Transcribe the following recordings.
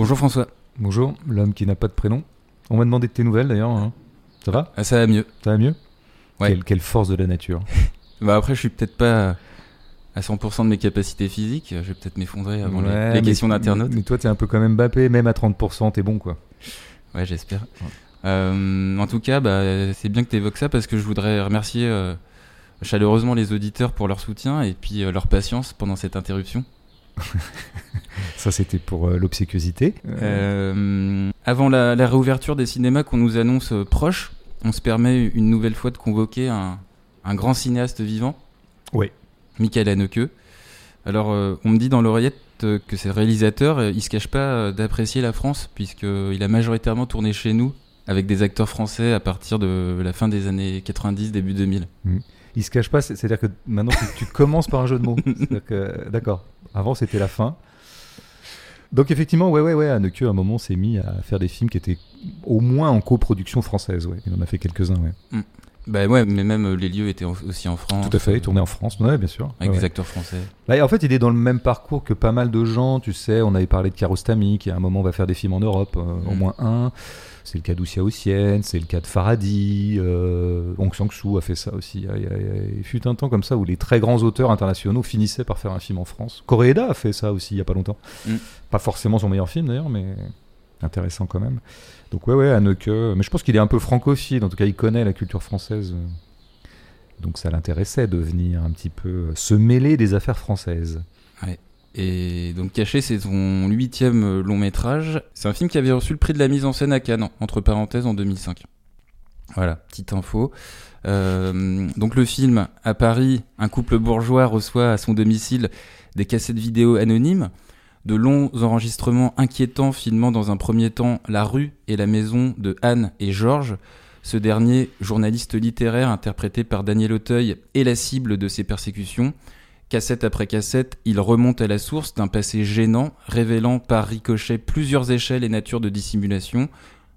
Bonjour François. Bonjour, l'homme qui n'a pas de prénom. On m'a demandé de tes nouvelles d'ailleurs. hein. Ça va Ah, ça va mieux. Ça va mieux Ouais. quelle, quelle force de la nature. Bah après, je suis peut-être pas à 100% de mes capacités physiques. Je vais peut-être m'effondrer avant les- Ouais, les, mais- questions d'internautes. Mais toi, t'es un peu quand même Mbappé, même à 30%, t'es bon quoi. Ouais, j'espère. Euh, en tout cas, bah, c'est bien que tu évoques ça parce que je voudrais remercier euh, chaleureusement les auditeurs pour leur soutien et puis euh, leur patience pendant cette interruption. Ça, c'était pour euh, l'obséquiosité. Euh, avant la, la réouverture des cinémas qu'on nous annonce euh, proche, on se permet une nouvelle fois de convoquer un, un grand cinéaste vivant. Oui. Michael Haneke. Alors, euh, on me dit dans l'oreillette que c'est réalisateur, euh, il se cache pas d'apprécier la France, puisqu'il a majoritairement tourné chez nous avec des acteurs français à partir de la fin des années 90, début 2000. Il se cache pas, c'est- c'est-à-dire que maintenant, tu, tu commences par un jeu de mots. Que- D'accord. Avant, c'était la fin. Donc, effectivement, ouais, ouais, ouais, Haneke, à un moment, s'est mis à faire des films qui étaient au moins en coproduction française. Ouais. Il en a fait quelques-uns, ouais. Bah ouais, mais même euh, les lieux étaient en- aussi en France. Tout à fait, euh, il tournait en France, ouais, bien sûr. Avec Ouais, des acteurs français. Bah, en fait, il est dans le même parcours que pas mal de gens. Tu sais, on avait parlé de Kiarostami, qui à un moment va faire des films en Europe, euh, au Mm. moins un. C'est le cas d'Oussia Ossienne, c'est le cas de Faradi. Euh, Hong Sang-soo a fait ça aussi. Il, y a- il fut un temps comme ça où les très grands auteurs internationaux finissaient par faire un film en France. Koreeda a fait ça aussi il y a pas longtemps. Mm. Pas forcément son meilleur film d'ailleurs, mais intéressant quand même. Donc ouais, ouais, Haneke. Mais je pense qu'il est un peu francophile. En tout cas, il connaît la culture française. Donc ça l'intéressait de venir un petit peu se mêler des affaires françaises. Et donc Caché, c'est son huitième long métrage. C'est un film qui avait reçu le prix de la mise en scène à Cannes, entre parenthèses, en 2005. Voilà, petite info. Euh, donc le film, à Paris, un couple bourgeois reçoit à son domicile des cassettes vidéo anonymes, de longs enregistrements inquiétants filmant dans un premier temps la rue et la maison de Anne et Georges. Ce dernier, journaliste littéraire interprété par Daniel Auteuil, est la cible de ces persécutions. Cassette après cassette, il remonte à la source d'un passé gênant, révélant par ricochet plusieurs échelles et natures de dissimulation.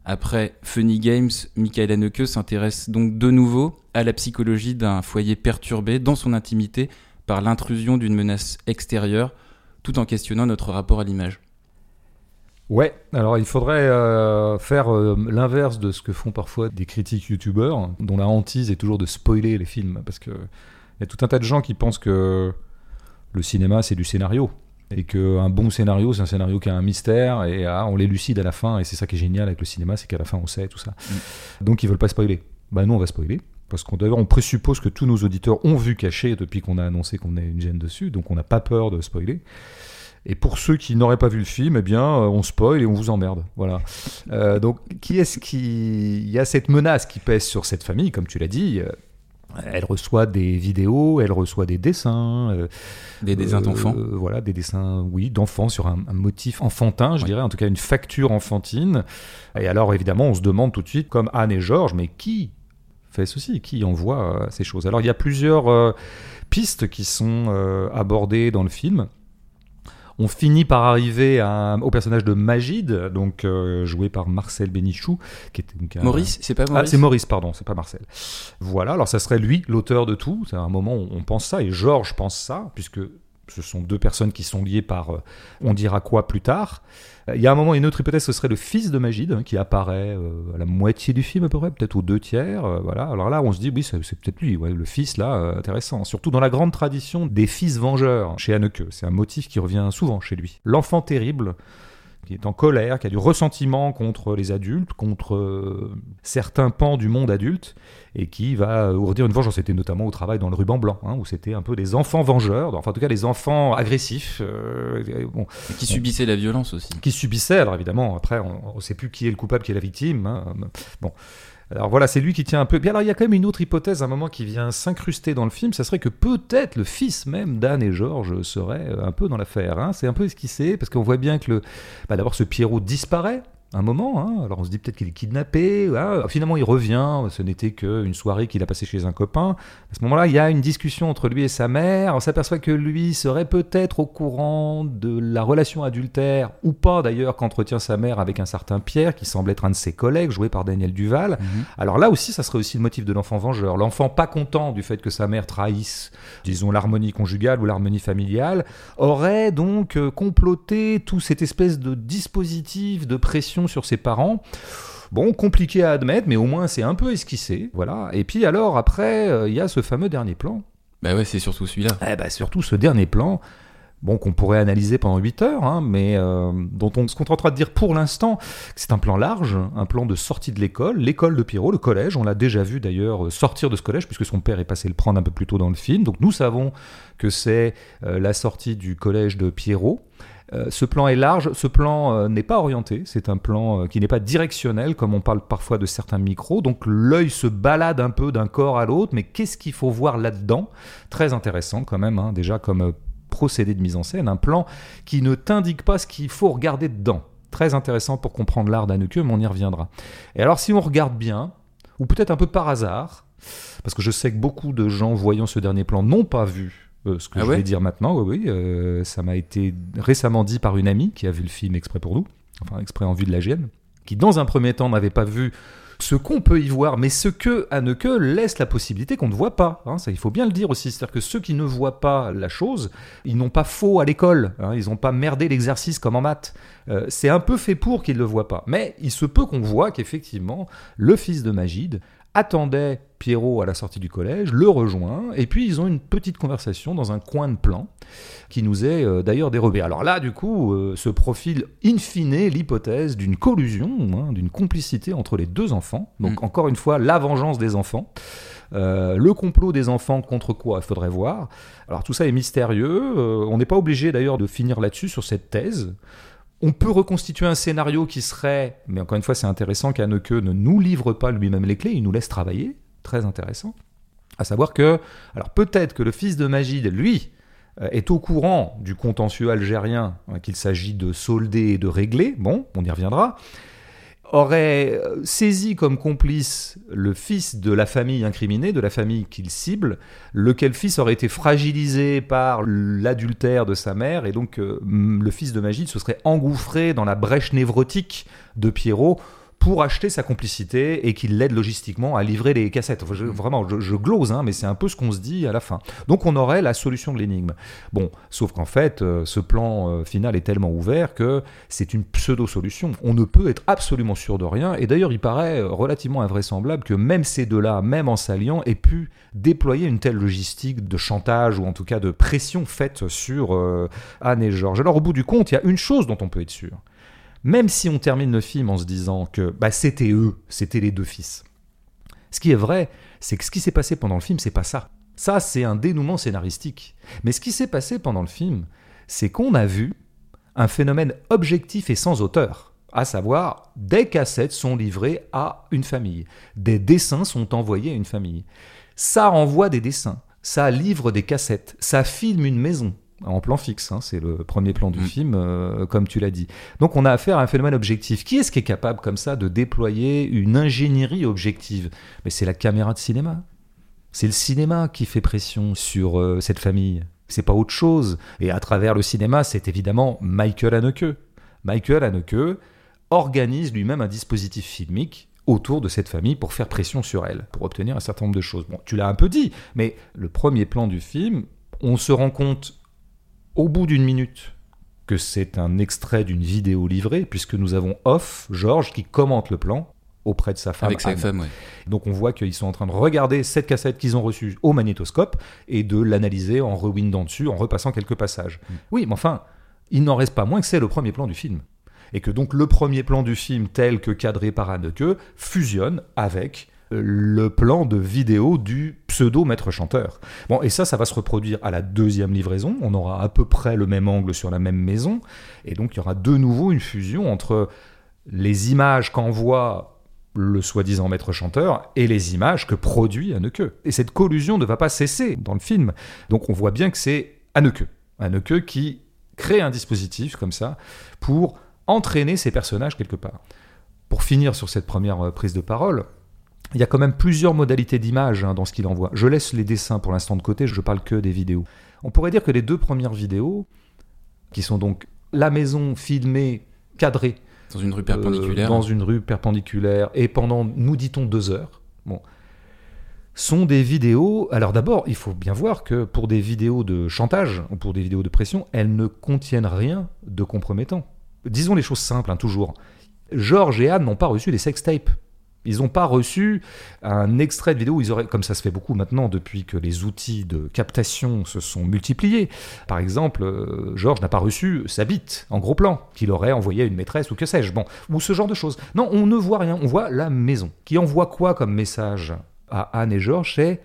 Après Funny Games, Michael Haneke s'intéresse donc de nouveau à la psychologie d'un foyer perturbé dans son intimité par l'intrusion d'une menace extérieure, tout en questionnant notre rapport à l'image. Ouais, alors il faudrait euh, faire euh, l'inverse de ce que font parfois des critiques youtubeurs, dont la hantise est toujours de spoiler les films, parce que il y a tout un tas de gens qui pensent que le cinéma c'est du scénario, et qu'un bon scénario c'est un scénario qui a un mystère, et ah, on l'élucide à la fin, et c'est ça qui est génial avec le cinéma, c'est qu'à la fin on sait tout ça. Donc ils veulent pas spoiler. Bah nous on va spoiler. Parce qu'on on présuppose que tous nos auditeurs ont vu caché depuis qu'on a annoncé qu'on est une gêne dessus, donc on n'a pas peur de spoiler. Et pour ceux qui n'auraient pas vu le film, eh bien, euh, on spoil et on vous emmerde. Voilà. Euh, donc, qui est-ce qui. Il y a cette menace qui pèse sur cette famille, comme tu l'as dit. Euh, Elle reçoit des vidéos, elle reçoit des dessins. euh, Des dessins euh, d'enfants. Voilà, des dessins, oui, d'enfants sur un, un motif enfantin, je dirais, en tout cas une facture enfantine. Et alors, évidemment, on se demande tout de suite, comme Anne et Georges, mais qui fait ceci Qui envoie euh, ces choses? Alors, il y a plusieurs euh, pistes qui sont euh, abordées dans le film. On finit par arriver à- au personnage de Magid, donc euh, joué par Marcel Bénichou, qui était donc un- Maurice, c'est pas ah, Maurice c'est Maurice, pardon, c'est pas Marcel. Voilà, alors ça serait lui, l'auteur de tout. C'est un moment où on pense ça, et Georges pense ça, puisque ce sont deux personnes qui sont liées par euh, on dira quoi plus tard. Euh, Il y a un moment, une autre hypothèse, ce serait le fils de Magid, hein, qui apparaît euh, à la moitié du film à peu près, peut-être aux deux tiers. voilà. Alors là, on se dit, oui, c'est peut-être lui, le fils, là, intéressant. Surtout dans la grande tradition des fils vengeurs chez Haneke. C'est un motif qui revient souvent chez lui. L'enfant terrible, qui est en colère, qui a du ressentiment contre les adultes, contre euh, certains pans du monde adulte, et qui va euh, ourdir une vengeance. C'était notamment au travail dans le ruban blanc, hein, où c'était un peu des enfants vengeurs, enfin en tout cas des enfants agressifs, euh, bon, Et qui subissait la violence aussi. qui subissaient. Alors évidemment, après, on ne sait plus qui est le coupable, qui est la victime. hein. Bon. Alors voilà, c'est lui qui tient un peu. Bien alors, il y a quand même une autre hypothèse à un moment qui vient s'incruster dans le film. Ça serait que peut-être le fils même d'Anne et Georges serait euh, un peu dans l'affaire. hein. C'est un peu c'est, parce qu'on voit bien que le. bah, D'abord, ce Pierrot disparaît. Un moment. Hein. Alors on se dit peut-être qu'il est kidnappé. Ah, finalement, il revient. Ce n'était qu'une soirée qu'il a passée chez un copain. À ce moment-là, il y a une discussion entre lui et sa mère. On s'aperçoit que lui serait peut-être au courant de la relation adultère, ou pas d'ailleurs, qu'entretient sa mère avec un certain Pierre, qui semble être un de ses collègues, joué par Daniel Duval. Mhm. Alors là aussi, ça serait aussi le motif de l'enfant vengeur. L'enfant pas content du fait que sa mère trahisse, disons, l'harmonie conjugale ou l'harmonie familiale, aurait donc euh, comploté tout cette espèce de dispositif de pression sur ses parents. Bon, compliqué à admettre, mais au moins c'est un peu esquissé, voilà. Et puis alors après, euh, il y a ce fameux dernier plan. Bah ouais, c'est surtout celui-là. Eh bah surtout ce dernier plan bon, qu'on pourrait analyser pendant 8 heures, hein, mais euh, dont on se contentera de dire pour l'instant que c'est un plan large, un plan de sortie de l'école, l'école de Pierrot, le collège. On l'a déjà vu d'ailleurs sortir de ce collège, puisque son père est passé le prendre un peu plus tôt dans le film. Donc nous savons que c'est euh, la sortie du collège de Pierrot. Euh, ce plan est large, ce plan n'est pas orienté, c'est un plan qui n'est pas directionnel, comme on parle parfois de certains micros, donc l'œil se balade un peu d'un corps à l'autre, mais qu'est-ce qu'il faut voir là-dedans? Très intéressant quand même, hein, déjà comme procédé de mise en scène, un plan qui ne t'indique pas ce qu'il faut regarder dedans. Très intéressant pour comprendre l'art d'Anneke, mais on y reviendra. Et alors si on regarde bien, ou peut-être un peu par hasard, parce que je sais que beaucoup de gens voyant ce dernier plan n'ont pas vu euh, ce que ah je vais dire maintenant. Oui, oui, euh, ça m'a été récemment dit par une amie qui a vu le film exprès pour nous, enfin exprès en vue de la gêne, qui dans un premier temps n'avait pas vu ce qu'on peut y voir, mais ce que Anneke laisse la possibilité qu'on ne voit pas. Hein, ça, il faut bien le dire aussi. C'est-à-dire que ceux qui ne voient pas la chose, ils n'ont pas faux à l'école. Hein, ils n'ont pas merdé l'exercice comme en maths. Euh, c'est un peu fait pour qu'ils ne le voient pas. Mais il se peut qu'on voit qu'effectivement, le fils de Magide attendait Pierrot à la sortie du collège, le rejoint, et puis ils ont une petite conversation dans un coin de plan qui nous est euh, d'ailleurs dérobé. Alors là, du coup, euh, se profile in fine l'hypothèse d'une collusion, hein, d'une complicité entre les deux enfants. Donc mm. encore une fois, la vengeance des enfants. Euh, le complot des enfants contre quoi Il faudrait voir. Alors tout ça est mystérieux. on n'est pas obligé d'ailleurs de finir là-dessus sur cette thèse. On peut reconstituer un scénario qui serait, mais encore une fois c'est intéressant qu'Anneke ne nous livre pas lui-même les clés, il nous laisse travailler, très intéressant. À savoir que, alors peut-être que le fils de Magide, lui, euh, est au courant du contentieux algérien hein, qu'il s'agit de solder et de régler, bon, on y reviendra, aurait euh, saisi comme complice le fils de la famille incriminée, de la famille qu'il cible, lequel fils aurait été fragilisé par l'adultère de sa mère, et donc euh, le fils de Magide se serait engouffré dans la brèche névrotique de Pierrot pour acheter sa complicité et qu'il l'aide logistiquement à livrer les cassettes. je, vraiment, je, glose, hein, mais c'est un peu ce qu'on se dit à la fin. Donc on aurait la solution de l'énigme. Bon, sauf qu'en fait, euh, ce plan euh, final est tellement ouvert que c'est une pseudo-solution. On ne peut être absolument sûr de rien, et d'ailleurs il paraît euh, relativement invraisemblable que même ces deux-là, même en s'alliant, aient pu déployer une telle logistique de chantage ou en tout cas de pression faite sur Anne et Georges. Alors au bout du compte, il y a une chose dont on peut être sûr même si on termine le film en se disant que bah, c'était eux, c'était les deux fils. Ce qui est vrai, c'est que ce qui s'est passé pendant le film, c'est pas ça. Ça, c'est un dénouement scénaristique. Mais ce qui s'est passé pendant le film, c'est qu'on a vu un phénomène objectif et sans auteur. À savoir, des cassettes sont livrées à une famille. Des dessins sont envoyés à une famille. Ça renvoie des dessins. Ça livre des cassettes. Ça filme une maison en plan fixe, hein, c'est le premier plan du mm. film, euh, comme tu l'as dit. Donc on a affaire à un phénomène objectif. Qui est-ce qui est capable comme ça de déployer une ingénierie objective? Mais c'est la caméra de cinéma. C'est le cinéma qui fait pression sur euh, cette famille. C'est pas autre chose. Et à travers le cinéma, c'est évidemment Michael Haneke. Michael Haneke organise lui-même un dispositif filmique autour de cette famille pour faire pression sur elle, pour obtenir un certain nombre de choses. Bon, tu l'as un peu dit, mais le premier plan du film, on se rend compte au bout d'une minute que c'est un extrait d'une vidéo livrée, puisque nous avons Off, Georges, qui commente le plan auprès de sa femme. Avec sa femme, oui. Donc on voit qu'ils sont en train de regarder cette cassette qu'ils ont reçue au magnétoscope et de l'analyser en rewindant dessus, en repassant quelques passages. Mm. Oui, mais enfin, il n'en reste pas moins que c'est le premier plan du film. Et que donc le premier plan du film, tel que cadré par Anneke, fusionne avec le plan de vidéo du pseudo maître chanteur. Bon, et ça, ça va se reproduire à la deuxième livraison. On aura à peu près le même angle sur la même maison. Et donc, il y aura de nouveau une fusion entre les images qu'envoie le soi-disant maître chanteur et les images que produit Anneke. Et cette collusion ne va pas cesser dans le film. Donc, on voit bien que c'est Anneke. Anneke qui crée un dispositif comme ça pour entraîner ses personnages quelque part. pour finir sur cette première euh, prise de parole, il y a quand même plusieurs modalités d'image hein, dans ce qu'il envoie. Je laisse les dessins pour l'instant de côté, je parle que des vidéos. On pourrait dire que les deux premières vidéos, qui sont donc la maison filmée, cadrée, dans une rue perpendiculaire, euh, dans une rue perpendiculaire, et pendant, nous dit-on, deux heures, bon, sont des vidéos. Alors d'abord, il faut bien voir que pour des vidéos de chantage ou pour des vidéos de pression, elles ne contiennent rien de compromettant. Disons les choses simples, hein, toujours. Georges et Anne n'ont pas reçu des sextapes. Ils n'ont pas reçu un extrait de vidéo où ils auraient, comme ça se fait beaucoup maintenant depuis que les outils de captation se sont multipliés. Par exemple, euh, Georges n'a pas reçu sa bite en gros plan qu'il aurait envoyé à une maîtresse ou que sais-je, bon, ou ce genre de choses. Non, on ne voit rien, on voit la maison. Qui envoie quoi comme message à Anne et Georges C'est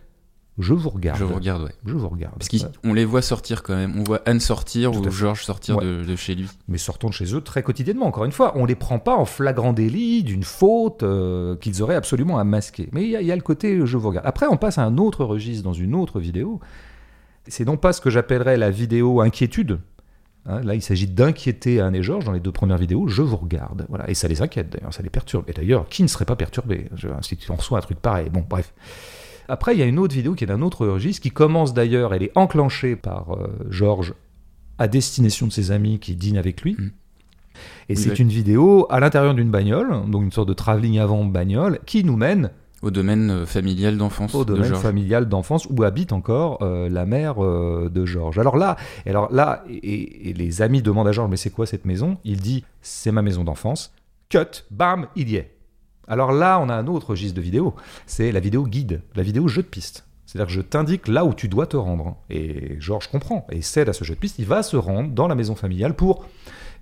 je vous regarde. Je vous regarde, ouais. Je vous regarde. Parce qu'on les voit sortir quand même. On voit Anne sortir ou Georges sortir de, chez lui. Mais sortons de chez eux très quotidiennement, encore une fois. On les prend pas en flagrant délit d'une faute euh, qu'ils auraient absolument à masquer. Mais il y, a le côté je vous regarde. Après, on passe à un autre registre dans une autre vidéo. C'est non pas ce que j'appellerais la vidéo inquiétude. Hein, là, il s'agit d'inquiéter Anne et Georges dans les deux premières vidéos. Je vous regarde. Voilà. Et ça les inquiète d'ailleurs, ça les perturbe. Et d'ailleurs, qui ne serait pas perturbé? Si tu en reçois un truc pareil. Bon, bref. Après, il y a une autre vidéo qui est d'un autre registre, qui commence d'ailleurs, elle est enclenchée par euh, Georges à destination de ses amis qui dînent avec lui. Mm. Et c'est une vidéo à l'intérieur d'une bagnole, donc une sorte de travelling avant bagnole, qui nous mène au domaine euh, familial d'enfance. Au domaine familial d'enfance où habite encore euh, la mère de Georges. Alors là, alors là, et, les amis demandent à Georges mais c'est quoi cette maison? Il dit c'est ma maison d'enfance. Cut, bam, il y est. Alors là, on a un autre registre de vidéo, c'est la vidéo guide, la vidéo jeu de piste. C'est-à-dire que je t'indique là où tu dois te rendre. Et Georges comprend et cède à ce jeu de piste. Il va se rendre dans la maison familiale pour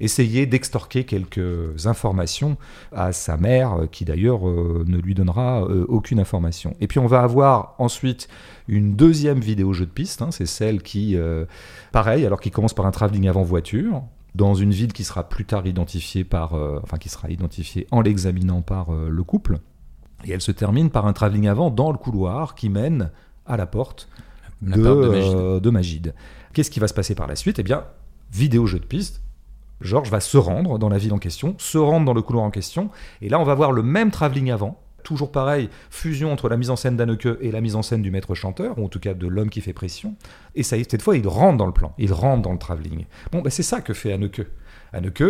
essayer d'extorquer quelques informations à sa mère, qui d'ailleurs euh, ne lui donnera euh, aucune information. Et puis on va avoir ensuite une deuxième vidéo jeu de piste, hein. c'est celle qui, euh, pareil, alors qui commence par un travelling avant voiture, dans une ville qui sera plus tard identifiée par, euh, enfin qui sera identifiée en l'examinant par euh, le couple. Et elle se termine par un travelling avant dans le couloir qui mène à la porte, de, euh, de, Magide. Qu'est-ce qui va se passer par la suite? Eh bien, vidéo jeu de piste. Georges va se rendre dans la ville en question, se rendre dans le couloir en question, et là on va voir le même travelling avant, toujours pareil, fusion entre la mise en scène d'Anneke et la mise en scène du maître chanteur, ou en tout cas de l'homme qui fait pression. Et ça, cette fois, il rentre dans le plan, il rentre dans le travelling. Bon, ben c'est ça que fait Anneke. Anneke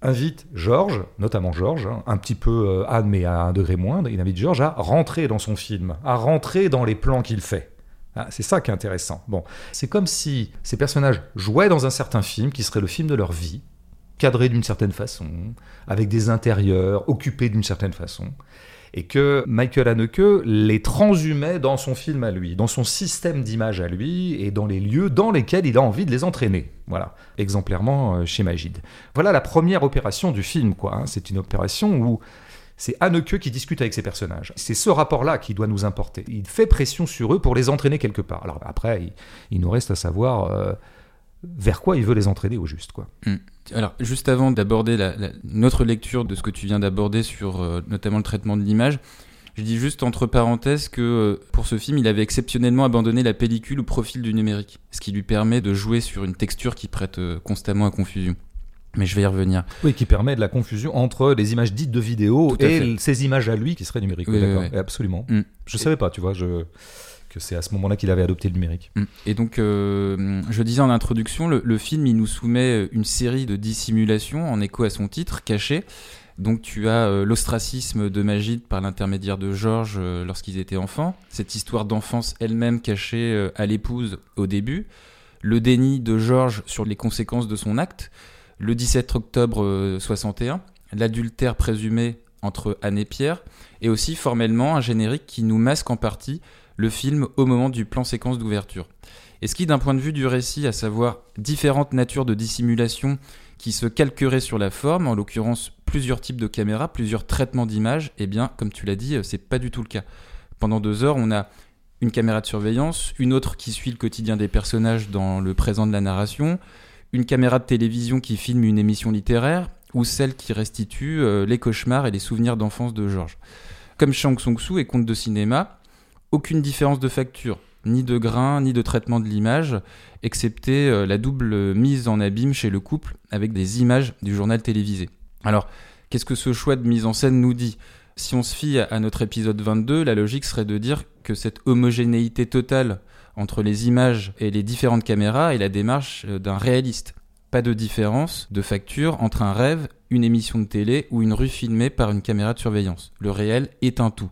invite Georges, notamment Georges, hein, un petit peu euh, Anne, mais à un degré moindre, il invite Georges à rentrer dans son film, à rentrer dans les plans qu'il fait. Ah, c'est ça qui est intéressant. Bon, c'est comme si ces personnages jouaient dans un certain film qui serait le film de leur vie, cadré d'une certaine façon, avec des intérieurs, occupés d'une certaine façon et que Michael Haneke les transhumait dans son film à lui, dans son système d'image à lui et dans les lieux dans lesquels il a envie de les entraîner. Voilà, exemplairement euh, chez Magide. Voilà la première opération du film, quoi. Hein. C'est une opération où c'est Haneke qui discute avec ses personnages. C'est ce rapport-là qui doit nous importer. Il fait pression sur eux pour les entraîner quelque part. Alors après, il, nous reste à savoir euh, vers quoi il veut les entraîner au juste, quoi. Hmm. Alors, juste avant d'aborder la, notre lecture de ce que tu viens d'aborder sur euh, notamment le traitement de l'image, je dis juste entre parenthèses que euh, pour ce film, il avait exceptionnellement abandonné la pellicule au profil du numérique, ce qui lui permet de jouer sur une texture qui prête euh, constamment à confusion. Mais je vais y revenir. Oui, qui permet de la confusion entre les images dites de vidéo et ces images à lui qui seraient numériques. d'accord, absolument. Mm. Je ne savais pas, tu vois. Je que c'est à ce moment-là qu'il avait adopté le numérique. Mm. Et donc, euh, je disais en introduction, le, film, il nous soumet une série de dissimulations en écho à son titre, caché. Donc, tu as euh, l'ostracisme de Magide par l'intermédiaire de Georges euh, lorsqu'ils étaient enfants, cette histoire d'enfance elle-même cachée à l'épouse au début, le déni de Georges sur les conséquences de son acte, le 17 octobre 61, l'adultère présumé entre Anne et Pierre, et aussi formellement un générique qui nous masque en partie le film au moment du plan séquence d'ouverture. Et ce qui, d'un point de vue du récit, à savoir différentes natures de dissimulation qui se calqueraient sur la forme, en l'occurrence plusieurs types de caméras, plusieurs traitements d'images, eh bien, comme tu l'as dit, euh, c'est pas du tout le cas. Pendant deux heures, on a une caméra de surveillance, une autre qui suit le quotidien des personnages dans le présent de la narration, une caméra de télévision qui filme une émission littéraire, ou celle qui restitue euh, les cauchemars et les souvenirs d'enfance de Georges. Comme Shang Tsung-Soo et conte de cinéma, aucune différence de facture, ni de grain, ni de traitement de l'image, excepté euh, la double mise en abîme chez le couple avec des images du journal télévisé. Alors, Qu'est-ce que ce choix de mise en scène nous dit? Si on se fie à notre épisode 22, la logique serait de dire que cette homogénéité totale entre les images et les différentes caméras est la démarche euh, d'un réaliste. Pas de différence de facture entre un rêve, une émission de télé ou une rue filmée par une caméra de surveillance. Le réel est un tout.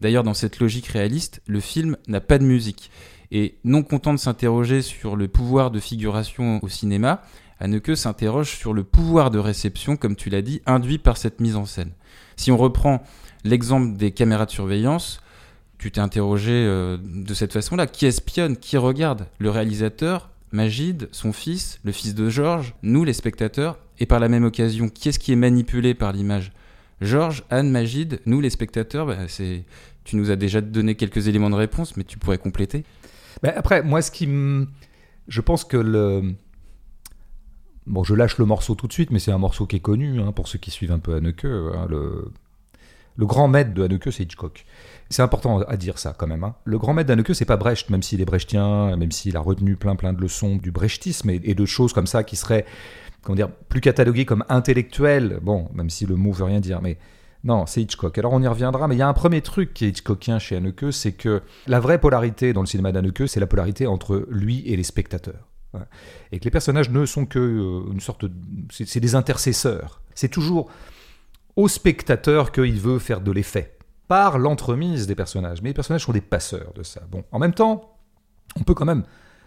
D'ailleurs, dans cette logique réaliste, le film n'a pas de musique. Et non content de s'interroger sur le pouvoir de figuration au cinéma, Haneke s'interroge sur le pouvoir de réception, comme tu l'as dit, induit par cette mise en scène. Si on reprend l'exemple des caméras de surveillance, tu t'es interrogé euh, de cette façon-là. Qui espionne Qui regarde? Le réalisateur Magide, son fils, le fils de Georges, nous les spectateurs, et par la même occasion, qui est-ce qui est manipulé par l'image? Georges, Anne, Magide, nous les spectateurs, bah, c'est... tu nous as déjà donné quelques éléments de réponse, mais tu pourrais compléter. Ben après, moi, ce qui me... Je pense que le... Bon, je lâche le morceau tout de suite, mais c'est un morceau qui est connu, hein, pour ceux qui suivent un peu Haneke. Hein, le... grand maître de Haneke, c'est Hitchcock. C'est important à dire ça quand même. Hein. Le grand maître d'Haneke, c'est pas Brecht, même s'il est brechtien, même s'il a retenu plein plein de leçons du brechtisme et, de choses comme ça qui seraient, comment dire, plus cataloguées comme intellectuelles. Bon, même si le mot veut rien dire, mais non, c'est Hitchcock. Alors on y reviendra, mais il y a un premier truc qui est Hitchcockien chez Haneke, c'est que la vraie polarité dans le cinéma d'Haneke, c'est la polarité entre lui et les spectateurs. Et que les personnages ne sont que euh, une sorte de... C'est des intercesseurs. C'est toujours au spectateur qu'il veut faire de l'effet par l'entremise des personnages. Mais les personnages sont des passeurs de ça. Bon, en même temps, on peut quand même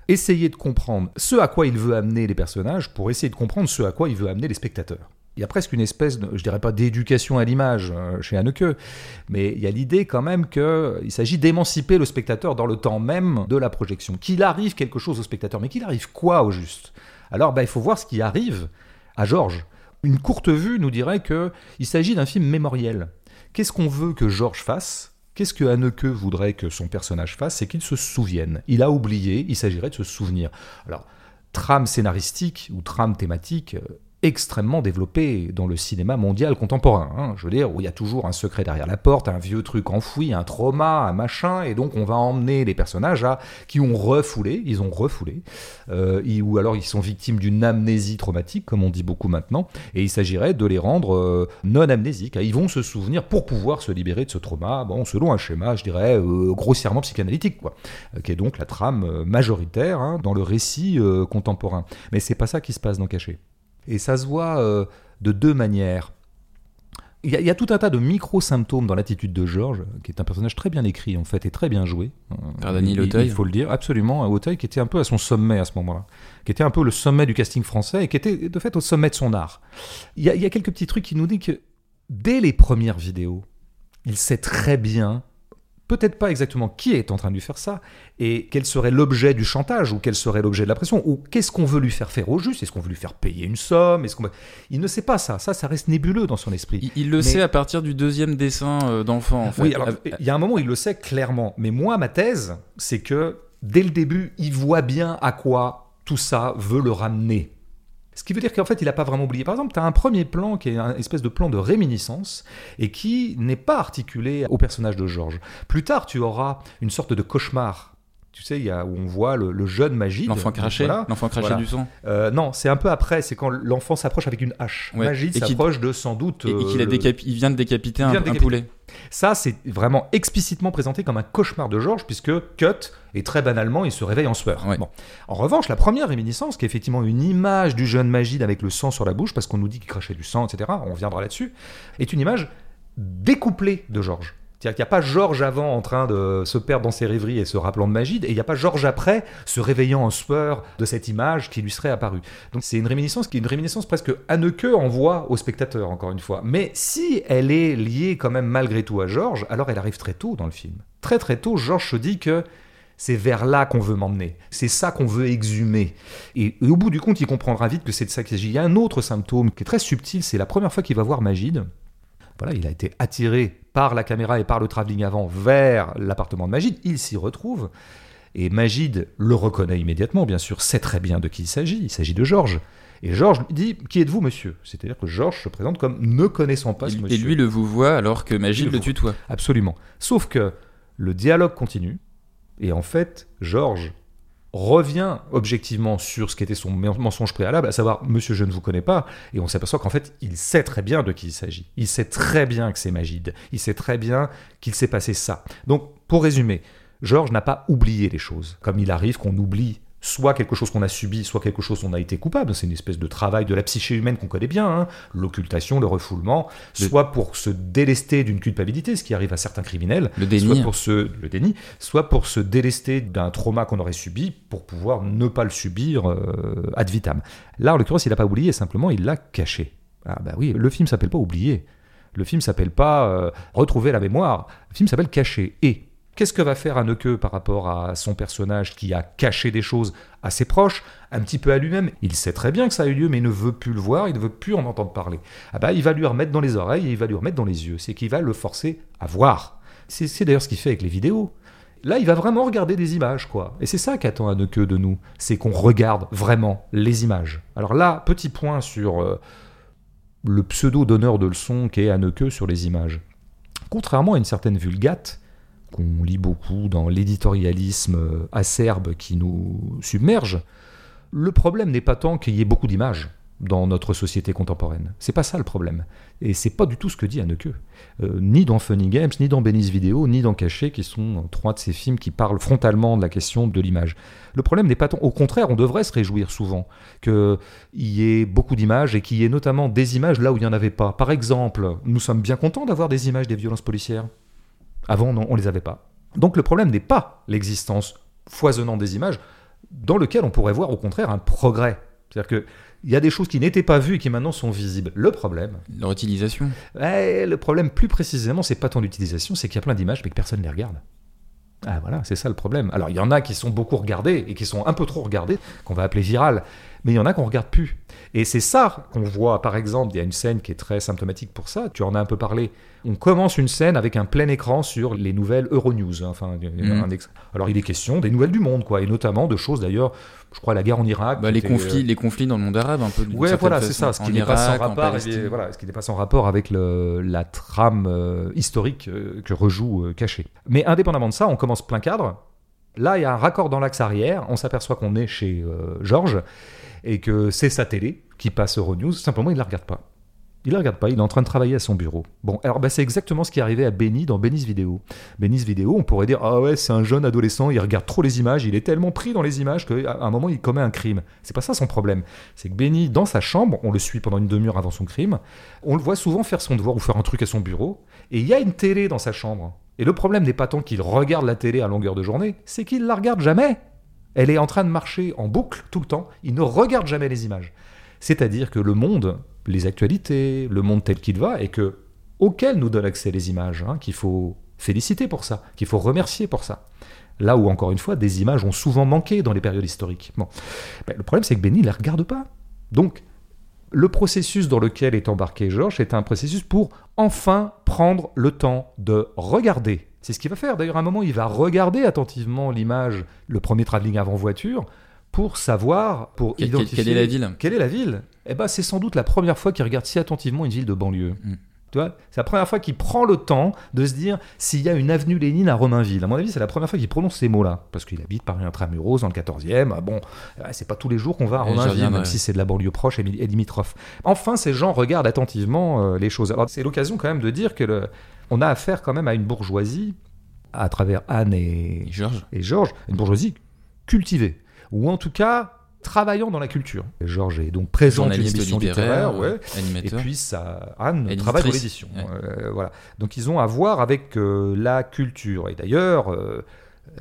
essayer de comprendre ce à quoi il veut amener les personnages pour essayer de comprendre ce à quoi il veut amener les spectateurs. Il y a presque une espèce, de, je dirais pas d'éducation à l'image euh, chez Haneke, mais il y a l'idée quand même qu'il s'agit d'émanciper le spectateur dans le temps même de la projection. Qu'il arrive quelque chose au spectateur, mais qu'il arrive quoi au juste? Alors ben, il faut voir ce qui arrive à Georges. Une courte vue nous dirait qu'il s'agit d'un film mémoriel. Qu'est-ce qu'on veut que Georges fasse? Qu'est-ce que Haneke voudrait que son personnage fasse? C'est qu'il se souvienne. Il a oublié, il s'agirait de se souvenir. Alors, trame scénaristique ou trame thématique, euh, extrêmement développé dans le cinéma mondial contemporain. Hein. je veux dire, où il y a toujours un secret derrière la porte, un vieux truc enfoui, un trauma, un machin, et donc on va emmener les personnages à, qui ont refoulé, ils ont refoulé, euh, ou alors ils sont victimes d'une amnésie traumatique, comme on dit beaucoup maintenant, et il s'agirait de les rendre euh, non amnésiques. Ils vont se souvenir pour pouvoir se libérer de ce trauma, bon, selon un schéma, je dirais, euh, grossièrement psychanalytique, quoi, qui est donc la trame majoritaire hein, dans le récit contemporain. Mais c'est pas ça qui se passe dans Caché. Et ça se voit euh, de deux manières. Il y, a, tout un tas de micro-symptômes dans l'attitude de Georges, qui est un personnage très bien écrit en fait et très bien joué. Par Daniel Auteuil. Il faut le dire, absolument. Auteuil qui était un peu à son sommet à ce moment-là, qui était un peu le sommet du casting français et qui était de fait au sommet de son art. Il y a, il y a quelques petits trucs qui nous disent que dès les premières vidéos, il sait très bien peut-être pas exactement qui est en train de lui faire ça, et quel serait l'objet du chantage, ou quel serait l'objet de la pression, ou qu'est-ce qu'on veut lui faire faire au juste, est-ce qu'on veut lui faire payer une somme, est-ce qu'on Il ne sait pas ça, ça, ça reste nébuleux dans son esprit. Il, le sait à partir du deuxième dessin euh, d'enfant, en fait. Oui, alors, il y a un moment où il le sait clairement, mais moi, ma thèse, c'est que dès le début, il voit bien à quoi tout ça veut le ramener. Ce qui veut dire qu'en fait, il n'a pas vraiment oublié. Par exemple, tu as un premier plan qui est un espèce de plan de réminiscence et qui n'est pas articulé au personnage de Georges. Plus tard, tu auras une sorte de cauchemar tu sais, il y a, où on voit le, jeune Magide. L'enfant craché L'enfant craché du sang euh, Non, c'est un peu après, c'est quand l'enfant s'approche avec une hache. Magide s'approche de sans doute. Et, qu'il euh, il vient de décapiter un, poulet. Ça, c'est vraiment explicitement présenté comme un cauchemar de Georges, puisque Cut, et très banalement, il se réveille en sueur. En revanche, la première réminiscence, qui est effectivement une image du jeune Magide avec le sang sur la bouche, parce qu'on nous dit qu'il crachait du sang, etc., on reviendra là-dessus, est une image découplée de Georges. C'est-à-dire qu'il n'y a pas Georges avant en train de se perdre dans ses rêveries et se rappelant de Magide, et il n'y a pas Georges après se réveillant en sueur de cette image qui lui serait apparue. Donc c'est une réminiscence qui est une réminiscence presque en envoie au spectateur, encore une fois. Mais si elle est liée quand même malgré tout à Georges, alors elle arrive très tôt dans le film. Très très tôt, Georges se dit que c'est vers là qu'on veut m'emmener. C'est ça qu'on veut exhumer. Et, au bout du compte, il comprendra vite que c'est de ça qu'il s'agit. Il y a un autre symptôme qui est très subtil, c'est la première fois qu'il va voir Magide. Voilà, il a été attiré par la caméra et par le travelling avant vers l'appartement de Magide. Il s'y retrouve. Et Magide le reconnaît immédiatement, bien sûr, sait très bien de qui il s'agit. Il s'agit de Georges. Et Georges lui dit Qui êtes-vous, monsieur? C'est-à-dire que Georges se présente comme ne connaissant pas ce monsieur. Et lui le vous voit alors que Magide le, tutoie. Absolument. Sauf que le dialogue continue. Et en fait, Georges revient objectivement sur ce qui était son mensonge préalable, à savoir Monsieur je ne vous connais pas, et on s'aperçoit qu'en fait il sait très bien de qui il s'agit. Il sait très bien que c'est Magide. Il sait très bien qu'il s'est passé ça. Donc pour résumer, Georges n'a pas oublié les choses, comme il arrive qu'on oublie soit quelque chose qu'on a subi, soit quelque chose dont on a été coupable. C'est une espèce de travail de la psyché humaine qu'on connaît bien, hein. l'occultation, le refoulement, soit pour se délester d'une culpabilité, ce qui arrive à certains criminels, le déni. soit pour se le déni, soit pour se délester d'un trauma qu'on aurait subi pour pouvoir ne pas le subir euh, ad vitam. Là, en l'occurrence, il n'a pas oublié, simplement il l'a caché. Ah bah oui, le film s'appelle pas oublier. Le film s'appelle pas euh, retrouver la mémoire. Le film s'appelle cacher. Et Qu'est-ce que va faire Anneke par rapport à son personnage qui a caché des choses à ses proches, un petit peu à lui-même? Il sait très bien que ça a eu lieu, mais il ne veut plus le voir, il ne veut plus en entendre parler. Ah bah, il va lui remettre dans les oreilles il va lui remettre dans les yeux. C'est qu'il va le forcer à voir. C'est d'ailleurs ce qu'il fait avec les vidéos. Là, il va vraiment regarder des images, quoi. Et c'est ça qu'attend Anneke de nous, c'est qu'on regarde vraiment les images. Alors là, petit point sur euh, le pseudo donneur de leçons qu'est Anneke sur les images. Contrairement à une certaine vulgate, qu'on lit beaucoup dans l'éditorialisme acerbe qui nous submerge, le problème n'est pas tant qu'il y ait beaucoup d'images dans notre société contemporaine. C'est pas ça le problème. Et c'est pas du tout ce que dit Anneke. Euh, ni dans Funny Games, ni dans Benny's Video, ni dans Caché, qui sont trois de ces films qui parlent frontalement de la question de l'image. Le problème n'est pas tant. Au contraire, on devrait se réjouir souvent qu'il y ait beaucoup d'images et qu'il y ait notamment des images là où il n'y en avait pas. Par exemple, nous sommes bien contents d'avoir des images des violences policières. Avant, non, on ne les avait pas. Donc le problème n'est pas l'existence foisonnante des images, dans lequel on pourrait voir au contraire un progrès. C'est-à-dire que il y a des choses qui n'étaient pas vues et qui maintenant sont visibles. Le problème. Leur utilisation. le problème, plus précisément, c'est pas tant l'utilisation, c'est qu'il y a plein d'images mais que personne ne les regarde. Ah voilà, c'est ça le problème. Alors il y en a qui sont beaucoup regardés et qui sont un peu trop regardés, qu'on va appeler viral, mais il y en a qu'on regarde plus. Et c'est ça qu'on voit, par exemple, il y a une scène qui est très symptomatique pour ça, tu en as un peu parlé. On commence une scène avec un plein écran sur les nouvelles Euronews. Hein, enfin, mm. Alors il est question des nouvelles du monde, quoi, et notamment de choses d'ailleurs, je crois la guerre en Irak. Bah, les, conflits, euh, les conflits dans le monde arabe, un peu. Ouais, voilà, c'est ça. Ce qui n'est pas sans rapport, voilà, ce qui n'est pas sans rapport avec le, la trame euh, historique euh, que rejoue Caché. Mais indépendamment de ça, on commence plein cadre. Là, il y a un raccord dans l'axe arrière. On s'aperçoit qu'on est chez Georges et que c'est sa télé qui passe Euronews, simplement il ne la regarde pas. Il la regarde pas, il est en train de travailler à son bureau. Bon, alors bah, c'est exactement ce qui est arrivé à Benny dans Benny's Vidéo. Benny's Vidéo, on pourrait dire Ah ouais, c'est un jeune adolescent, il regarde trop les images, il est tellement pris dans les images qu'à un moment il commet un crime. C'est pas ça son problème. C'est que Benny, dans sa chambre, on le suit pendant une demi-heure avant son crime, on le voit souvent faire son devoir ou faire un truc à son bureau, et il y a une télé dans sa chambre. Et le problème n'est pas tant qu'il regarde la télé à longueur de journée, c'est qu'il la regarde jamais. Elle est en train de marcher en boucle tout le temps. Il ne regarde jamais les images. C'est-à-dire que le monde, les actualités, le monde tel qu'il va, et que auquel nous donne accès les images, hein, qu'il faut féliciter pour ça, qu'il faut remercier pour ça. Là où, encore une fois, des images ont souvent manqué dans les périodes historiques. Ben, le problème, c'est que Benny ne les regarde pas. Donc, le processus dans lequel est embarqué Georges est un processus pour enfin prendre le temps de regarder c'est ce qu'il va faire. D'ailleurs, à un moment, il va regarder attentivement l'image, le premier travelling avant voiture, pour savoir, pour identifier. Quelle est la ville Quelle est la ville Eh ben, c'est sans doute la première fois qu'il regarde si attentivement une ville de banlieue. Mm. Tu vois, c'est la première fois qu'il prend le temps de se dire s'il y a une avenue Lénine à Romainville. À mon avis, c'est la première fois qu'il prononce ces mots-là. Parce qu'il habite Paris Intramuros dans le 14e. Ah bon, c'est pas tous les jours qu'on va à Romainville, même si c'est de la banlieue proche et, limitrophe. Enfin, ces gens regardent attentivement euh, les choses. Alors, c'est l'occasion quand même de dire que le, on a affaire quand même à une bourgeoisie, à travers Anne et Georges, et Georges une bourgeoisie cultivée, ou en tout cas travaillant dans la culture. Georges est donc présent dans émission littéraire, ouais, et puis ça, Anne travaille dans l'édition. Euh, voilà. Donc ils ont à voir avec euh, la culture. Et d'ailleurs, euh,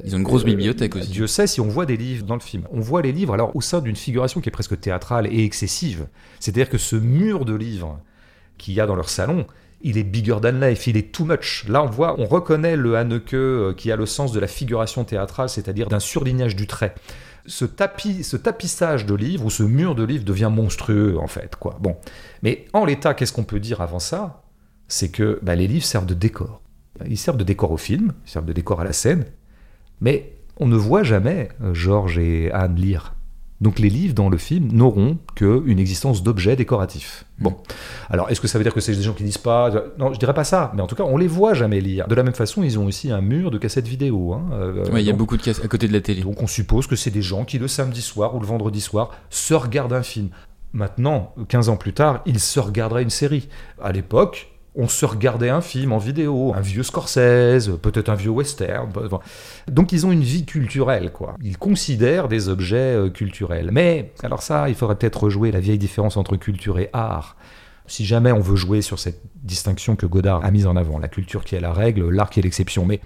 ils ont une grosse bibliothèque aussi. Dieu sait si on voit des livres dans le film. On voit les livres alors au sein d'une figuration qui est presque théâtrale et excessive. C'est-à-dire que ce mur de livres qu'il y a dans leur salon, il est bigger than life, il est too much. Là, on voit, on reconnaît le Haneke euh, qui a le sens de la figuration théâtrale, c'est-à-dire d'un surlignage du trait. Ce tapis, ce tapissage de livres ou ce mur de livres devient monstrueux en fait, quoi. Bon, mais en l'état, qu'est-ce qu'on peut dire avant ça? C'est que bah, les livres servent de décor. Ils servent de décor au film, ils servent de décor à la scène, mais on ne voit jamais euh, Georges et Anne lire. Donc les livres dans le film n'auront qu'une existence d'objets décoratifs. Bon, alors est-ce que ça veut dire que c'est des gens qui lisent pas Non, je dirais pas ça, mais en tout cas, on les voit jamais lire. De la même façon, ils ont aussi un mur de cassettes vidéo. Hein, euh, il y a beaucoup de cassettes à côté de la télé. Donc on suppose que c'est des gens qui le samedi soir ou le vendredi soir se regardent un film. Maintenant, 15 ans plus tard, ils se regarderaient une série. À l'époque, on se regardait un film en vidéo, un vieux Scorsese, peut-être un vieux western. Donc ils ont une vie culturelle, quoi. Ils considèrent des objets euh, culturels. Mais, alors ça, il faudrait peut-être rejouer la vieille différence entre culture et art. Si jamais on veut jouer sur cette distinction que Godard a mise en avant, la culture qui est la règle, l'art qui est l'exception. Mais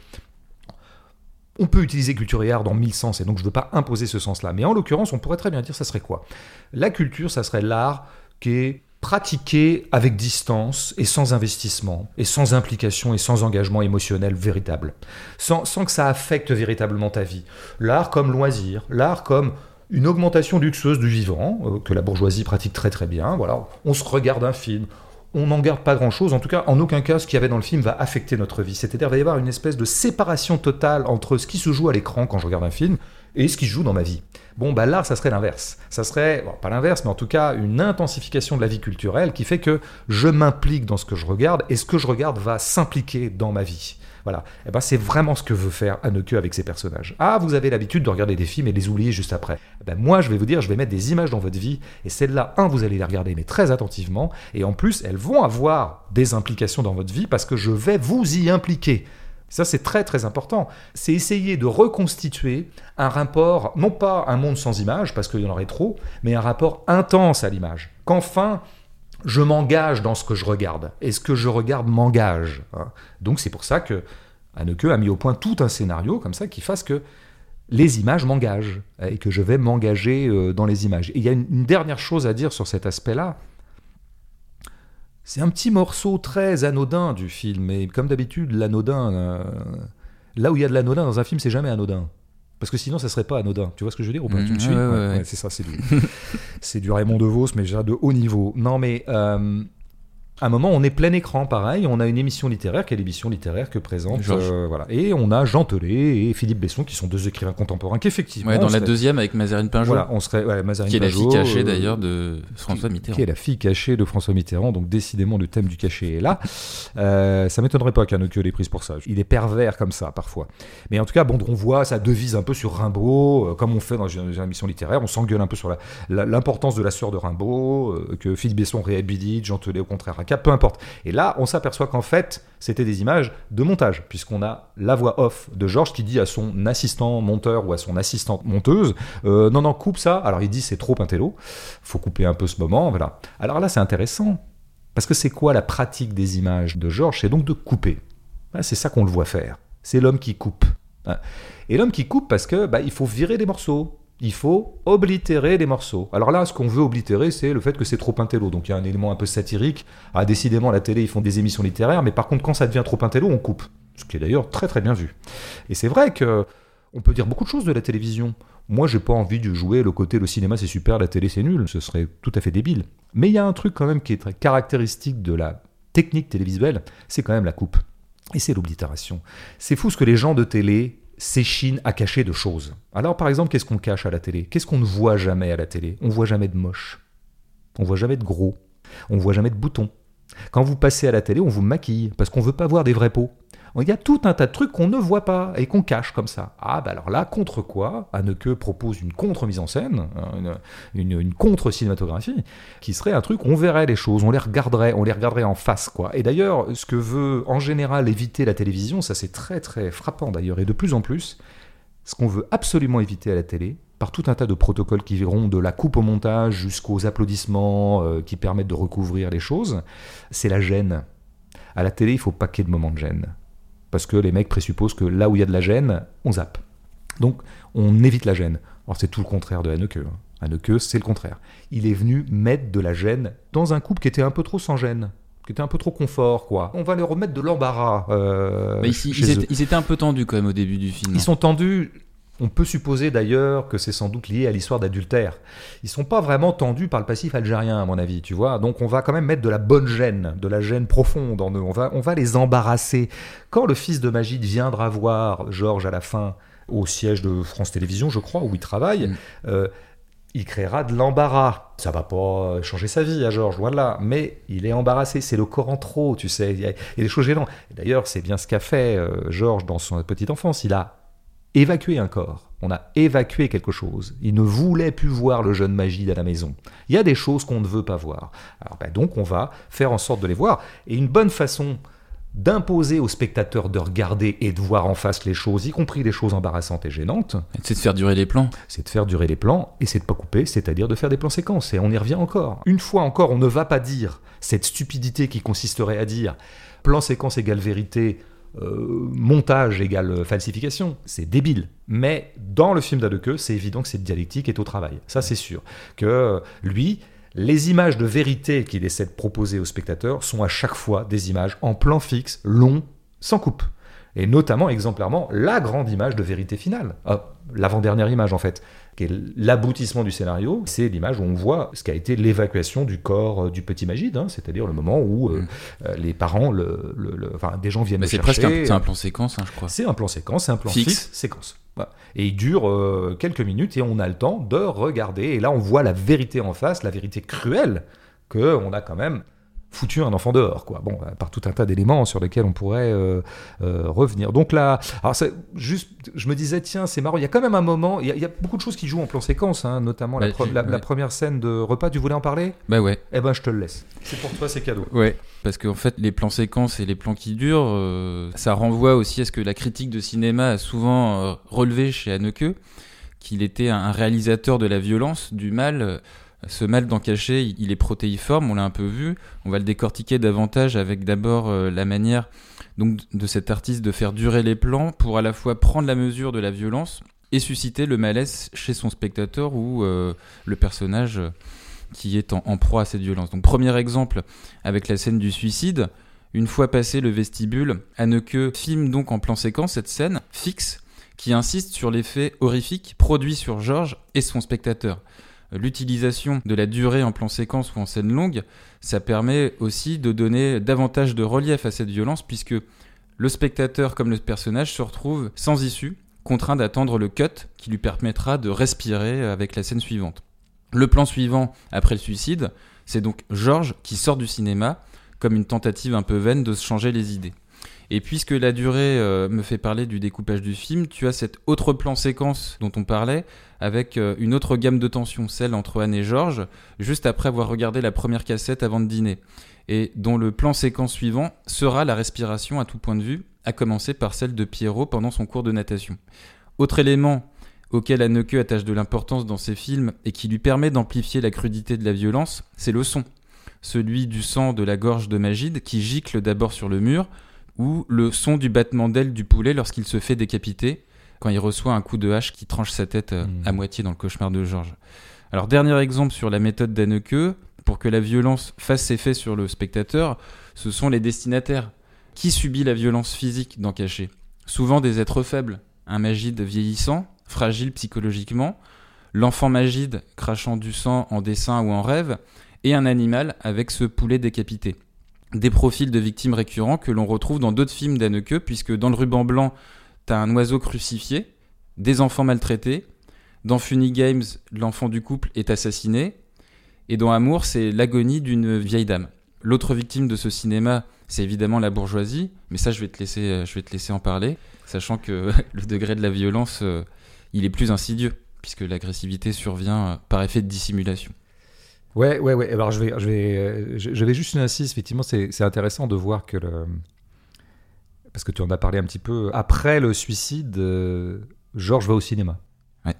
on peut utiliser culture et art dans mille sens, et donc je ne veux pas imposer ce sens-là. Mais en l'occurrence, on pourrait très bien dire ça serait quoi? La culture, ça serait l'art qui est pratiquer avec distance et sans investissement, et sans implication et sans engagement émotionnel véritable, sans, sans que ça affecte véritablement ta vie. L'art comme loisir, l'art comme une augmentation luxueuse du vivant, euh, que la bourgeoisie pratique très très bien. Voilà, on se regarde un film, on n'en garde pas grand-chose. En tout cas, en aucun cas, ce qu'il y avait dans le film va affecter notre vie. C'est-à-dire, il va y avoir une espèce de séparation totale entre ce qui se joue à l'écran quand je regarde un film et ce qui se joue dans ma vie. Bon, bah ça serait l'inverse. Ça serait, pas l'inverse, mais en tout cas, une intensification de la vie culturelle qui fait que je m'implique dans ce que je regarde et ce que je regarde va s'impliquer dans ma vie. Voilà. Et eh ben, c'est vraiment ce que veut faire Anneke avec ses personnages. Ah, vous avez l'habitude de regarder des films et les oublier juste après. Eh ben, moi, je vais vous dire, je vais mettre des images dans votre vie et celles-là, un, vous allez les regarder, mais très attentivement. Et en plus, elles vont avoir des implications dans votre vie parce que je vais vous y impliquer. Ça, c'est très très important. C'est essayer de reconstituer un rapport, non pas un monde sans image, parce qu'il y en aurait trop, mais un rapport intense à l'image. Qu'enfin, je m'engage dans ce que je regarde. Et ce que je regarde m'engage. Hein? Donc c'est pour ça que Anneke a mis au point tout un scénario comme ça qui fasse que les images m'engagent et que je vais m'engager euh, dans les images. Et il y a une dernière chose à dire sur cet aspect-là, c'est un petit morceau très anodin du film, et comme d'habitude, l'anodin, euh, là où il y a de l'anodin dans un film, c'est jamais anodin. Parce que sinon, ça serait pas anodin. Tu vois ce que je veux dire ou pas mmh, C'est ça, c'est du, c'est du Raymond DeVos, mais déjà de haut niveau. Non, mais euh, à un moment, on est plein écran, pareil. On a une émission littéraire, quelle émission littéraire que présente. Euh, voilà. Et on a Jean Telet et Philippe Besson, qui sont deux écrivains contemporains, qu'effectivement. Ouais, dans la deuxième avec Mazarine Pinjot. Voilà, on serait. Ouais, Mazarine qui est la fille cachée euh, d'ailleurs de François Mitterrand. Qui est la fille cachée de François Mitterrand. Donc décidément, le thème du cachet est là. Euh, ça m'étonnerait pas qu'un ait prise pour ça. Il est pervers comme ça, parfois. Mais en tout cas, bon, on voit sa devise un peu sur Rimbaud, euh, comme on fait dans une, émission littéraire. On s'engueule un peu sur l'importance de la sœur de Rimbaud, que Philippe Besson réhabilite, Jean Telet au contraire un peu importe. Et là, on s'aperçoit qu'en fait, c'était des images de montage, puisqu'on a la voix off de Georges qui dit à son assistant monteur ou à son assistante monteuse euh, Non, non, coupe ça. Alors il dit C'est trop intello, faut couper un peu ce moment. Voilà. Alors là, c'est intéressant, parce que c'est quoi la pratique des images de Georges? C'est donc de couper. C'est ça qu'on le voit faire. C'est l'homme qui coupe. Et l'homme qui coupe parce que bah, il faut virer des morceaux il faut oblitérer les morceaux. Alors là, ce qu'on veut oblitérer, c'est le fait que c'est trop intello. Donc il y a un élément un peu satirique. Ah, décidément, la télé, ils font des émissions littéraires, mais par contre, quand ça devient trop intello, on coupe. Ce qui est d'ailleurs très très bien vu. Et c'est vrai que on peut dire beaucoup de choses de la télévision. Moi, j'ai pas envie de jouer le côté le cinéma c'est super, la télé c'est nul. Ce serait tout à fait débile. Mais il y a un truc quand même qui est très caractéristique de la technique télévisuelle, c'est quand même la coupe. Et c'est l'oblitération. C'est fou ce que les gens de télé s'échine à cacher de choses. Alors par exemple, qu'est-ce qu'on cache à la télé? Qu'est-ce qu'on ne voit jamais à la télé? On voit jamais de moche. On voit jamais de gros. On voit jamais de boutons. Quand vous passez à la télé, on vous maquille parce qu'on veut pas voir des vrais pots. Il y a tout un tas de trucs qu'on ne voit pas et qu'on cache comme ça. Ah, bah alors là, contre quoi Anneke propose une contre-mise en scène, hein, une, contre-cinématographie, qui serait un truc, on verrait les choses, on les regarderait, on les regarderait en face, quoi. Et d'ailleurs, ce que veut en général éviter la télévision, ça c'est très très frappant d'ailleurs, et de plus en plus, ce qu'on veut absolument éviter à la télé, par tout un tas de protocoles qui verront de la coupe au montage jusqu'aux applaudissements euh, qui permettent de recouvrir les choses, c'est la gêne. À la télé, il faut ait de moments de gêne parce que les mecs présupposent que là où il y a de la gêne, on zappe. Donc on évite la gêne. Alors c'est tout le contraire de Haneke. Hein. Haneke, c'est le contraire. Il est venu mettre de la gêne dans un couple qui était un peu trop sans gêne qui était un peu trop confort, quoi. On va leur remettre de l'embarras. Euh, ils, étaient, ils, étaient, un peu tendus quand même au début du film. Ils sont tendus. On peut supposer d'ailleurs que c'est sans doute lié à l'histoire d'adultère. Ils sont pas vraiment tendus par le passif algérien, à mon avis, tu vois. Donc on va quand même mettre de la bonne gêne, de la gêne profonde en eux. On va, on va les embarrasser. Quand le fils de Magide viendra voir Georges à la fin au siège de France Télévisions, je crois, où il travaille, mm. euh, il créera de l'embarras. Ça va pas changer sa vie à Georges, loin de là, mais il est embarrassé, c'est le corps en trop, tu sais, il y a, des choses gênantes. D'ailleurs, c'est bien ce qu'a fait euh, Georges dans son petite enfance, il a évacué un corps, on a évacué quelque chose. Il ne voulait plus voir le jeune Magide à la maison. Il y a des choses qu'on ne veut pas voir. Alors ben, donc on va faire en sorte de les voir. Et une bonne façon d'imposer aux spectateurs de regarder et de voir en face les choses, y compris les choses embarrassantes et gênantes. C'est de faire durer les plans. C'est de faire durer les plans et c'est de pas couper, c'est-à-dire de faire des plans séquences. Et on y revient encore. Une fois encore, on ne va pas dire cette stupidité qui consisterait à dire plan séquence égale vérité, montage égale falsification. C'est débile. Mais dans le film d'Adeke, c'est évident que cette dialectique est au travail. Ça, c'est sûr. Que lui, les images de vérité qu'il essaie de proposer aux spectateurs sont à chaque fois des images en plan fixe, long, sans coupe. Et notamment, exemplairement, la grande image de vérité finale. Ah, l'avant-dernière image, en fait, qui est l'aboutissement du scénario, c'est l'image où on voit ce qu'a été l'évacuation du corps euh, du petit Magide, hein, c'est-à-dire le moment où euh, mm. euh, les parents, le, enfin, des gens viennent Mais le chercher. C'est presque un, un, plan séquence, hein, je crois. C'est un plan séquence, c'est un plan fixe, séquence. Et il dure quelques minutes et on a le temps de regarder. Et là, on voit la vérité en face, la vérité cruelle que on a quand même foutu un enfant dehors, quoi. Bon, par tout un tas d'éléments sur lesquels on pourrait euh, euh, revenir. Donc là, alors juste, je me disais, tiens, c'est marrant, il y a quand même un moment, il y, a beaucoup de choses qui jouent en plan séquence, hein, notamment la, la, première scène de repas, tu voulais en parler? Bah ouais. Eh ben, je te le laisse. C'est pour toi, c'est cadeau. Ouais, parce qu'en fait, les plans séquences et les plans qui durent, euh, ça renvoie aussi à ce que la critique de cinéma a souvent relevé chez Haneke, qu'il était un réalisateur de la violence, du mal ce mal d'en cacher, il est protéiforme, on l'a un peu vu. On va le décortiquer davantage avec d'abord euh, la manière donc, de cet artiste de faire durer les plans pour à la fois prendre la mesure de la violence et susciter le malaise chez son spectateur ou euh, le personnage qui est en, proie à cette violence. Donc premier exemple avec la scène du suicide. Une fois passé le vestibule, Anneke filme donc en plan séquence cette scène fixe qui insiste sur l'effet horrifique produit sur Georges et son spectateur l'utilisation de la durée en plan séquence ou en scène longue, ça permet aussi de donner davantage de relief à cette violence puisque le spectateur comme le personnage se retrouve sans issue, contraint d'attendre le cut qui lui permettra de respirer avec la scène suivante. Le plan suivant, après le suicide, c'est donc Georges qui sort du cinéma comme une tentative un peu vaine de se changer les idées. Et puisque la durée euh, me fait parler du découpage du film, tu as cet autre plan séquence dont on parlait, avec euh, une autre gamme de tension, celle entre Anne et Georges, juste après avoir regardé la première cassette avant de dîner, et dont le plan séquence suivant sera la respiration à tout point de vue, à commencer par celle de Pierrot pendant son cours de natation. Autre élément auquel Anneke attache de l'importance dans ses films et qui lui permet d'amplifier la crudité de la violence, c'est le son. Celui du sang de la gorge de Magide qui gicle d'abord sur le mur, ou le son du battement d'aile du poulet lorsqu'il se fait décapiter, quand il reçoit un coup de hache qui tranche sa tête euh, mmh. à moitié dans le cauchemar de Georges. Alors, dernier exemple sur la méthode d'Anneke, pour que la violence fasse effet sur le spectateur, ce sont les destinataires. Qui subit la violence physique dans Caché? Souvent des êtres faibles, un Magide vieillissant, fragile psychologiquement, l'enfant Magide crachant du sang en dessin ou en rêve, et un animal avec ce poulet décapité des profils de victimes récurrents que l'on retrouve dans d'autres films d'Anneke, puisque dans Le Ruban Blanc, t'as un oiseau crucifié, des enfants maltraités, dans Funny Games, l'enfant du couple est assassiné, et dans Amour, c'est l'agonie d'une vieille dame. L'autre victime de ce cinéma, c'est évidemment la bourgeoisie, mais ça, je vais te laisser, euh, je vais te laisser en parler, sachant que le degré de la violence, euh, il est plus insidieux, puisque l'agressivité survient euh, par effet de dissimulation. Ouais, ouais, ouais. Alors, je vais, je vais, je vais juste une insiste. Effectivement, c'est intéressant de voir que le. Parce que tu en as parlé un petit peu. Après le suicide, euh, Georges va au cinéma. Ouais.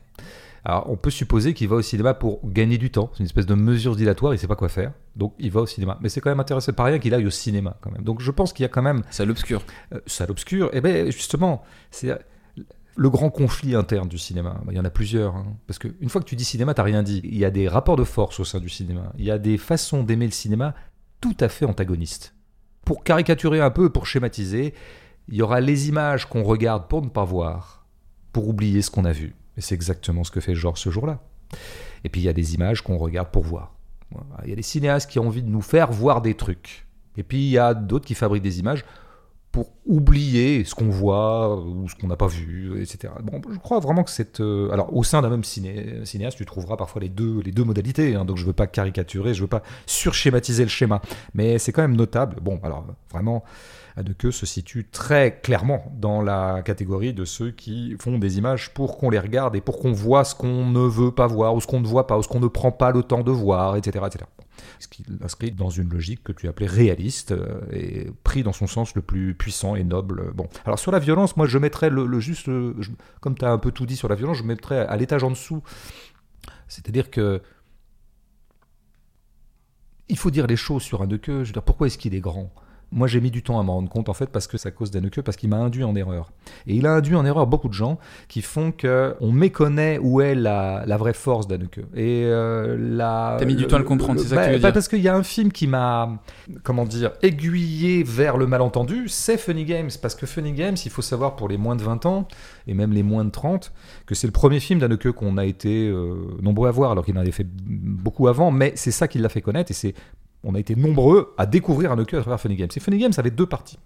Alors, on peut supposer qu'il va au cinéma pour gagner du temps. C'est une espèce de mesure dilatoire, il sait pas quoi faire. Donc, il va au cinéma. Mais c'est quand même intéressant, pas rien qu'il aille au cinéma, quand même. Donc, je pense qu'il y a quand même. Ça l'obscure. Euh, ça l'obscure. Et eh bien, justement, c'est le grand conflit interne du cinéma, il y en a plusieurs. Hein. parce qu'une fois que tu dis cinéma, t'as rien dit. Il y a des rapports de force au sein du cinéma. Il y a des façons d'aimer le cinéma tout à fait antagonistes. Pour caricaturer un peu, pour schématiser, il y aura les images qu'on regarde pour ne pas voir, pour oublier ce qu'on a vu. Et c'est exactement ce que fait Georges ce jour-là. Et puis il y a des images qu'on regarde pour voir. Il y a des cinéastes qui ont envie de nous faire voir des trucs. Et puis il y a d'autres qui fabriquent des images pour oublier ce qu'on voit ou ce qu'on n'a pas vu, etc. Bon, je crois vraiment que c'est... Euh, alors, au sein d'un même ciné, cinéaste, tu trouveras parfois les deux, les deux modalités, hein, donc je ne veux pas caricaturer, je ne veux pas surschématiser le schéma, mais c'est quand même notable. Bon, alors, vraiment, Haneke se situe très clairement dans la catégorie de ceux qui font des images pour qu'on les regarde et pour qu'on voit ce qu'on ne veut pas voir, ou ce qu'on ne voit pas, ou ce qu'on ne prend pas le temps de voir, etc. etc ce qui l'inscrit dans une logique que tu appelais réaliste euh, et pris dans son sens le plus puissant et noble. Bon, alors sur la violence, moi je mettrais le, juste, comme tu as un peu tout dit sur la violence, je mettrais à l'étage en dessous. C'est-à-dire que il faut dire les choses sur un de queue. Je veux dire, pourquoi est-ce qu'il est grand? Moi, j'ai mis du temps à m'en rendre compte, en fait, parce que ça cause d'Anneke, parce qu'il m'a induit en erreur. Et il a induit en erreur beaucoup de gens qui font que on méconnaît où est la, la vraie force d'Anneke. Et euh, la. T'as mis du temps à le comprendre, c'est ça que bah, tu veux bah, dire Parce qu'il y a un film qui m'a, comment dire, aiguillé vers le malentendu, c'est Funny Games. Parce que Funny Games, il faut savoir pour les moins de 20 ans, et même les moins de 30, que c'est le premier film d'Anneke qu'on a été euh, nombreux à voir, alors qu'il en avait fait beaucoup avant, mais c'est ça qui l'a fait connaître, et c'est on a été nombreux à découvrir un à travers Funny Games. Et Funny Games avait deux parties.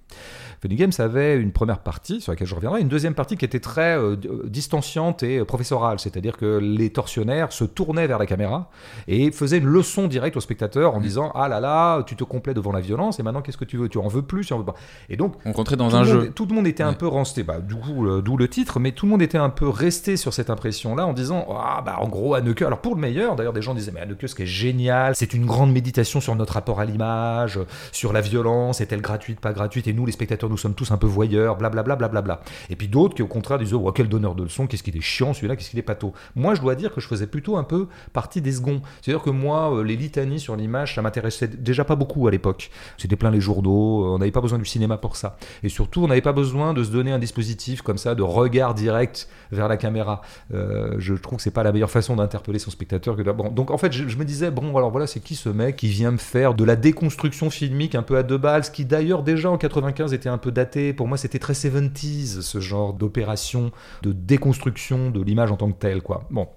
Funny Games avait une première partie sur laquelle je reviendrai, une deuxième partie qui était très euh, euh, distanciante et euh, professorale, c'est-à-dire que les tortionnaires se tournaient vers la caméra et faisaient une leçon directe au spectateur en mm. disant ah là là tu te complais devant la violence et maintenant qu'est-ce que tu veux? Tu en veux plus tu en veux pas et donc on rentrait dans un jeu. tout le monde était un peu resté bah, du coup d'où le titre mais tout le monde était un peu resté sur cette impression là en disant ah bah en gros Haneke alors pour le meilleur d'ailleurs des gens disaient mais Haneke ce qui est génial c'est une grande méditation sur notre rapport à l'image sur la violence. Est-elle gratuite pas gratuite? Et nous les spectateurs nous sommes tous un peu voyeurs, blablabla. Bla, bla, bla, Et puis d'autres qui, au contraire, disent Oh, quel donneur de leçons, qu'est-ce qu'il est chiant celui-là, qu'est-ce qu'il est pato. Moi, je dois dire que je faisais plutôt un peu partie des seconds. C'est-à-dire que moi, euh, les litanies sur l'image, ça m'intéressait déjà pas beaucoup à l'époque. C'était plein les journaux, euh, on n'avait pas besoin du cinéma pour ça. Et surtout, on n'avait pas besoin de se donner un dispositif comme ça, de regard direct vers la caméra. Euh, je trouve que c'est pas la meilleure façon d'interpeller son spectateur que bon, Donc en fait, je, je, me disais Bon, alors voilà, c'est qui ce mec qui vient me faire de la déconstruction filmique un peu à deux balles, ce qui d'ailleurs déjà en 95 était un peu daté pour moi, c'était très 70s, ce genre d'opération de déconstruction de l'image en tant que telle, quoi. Bon.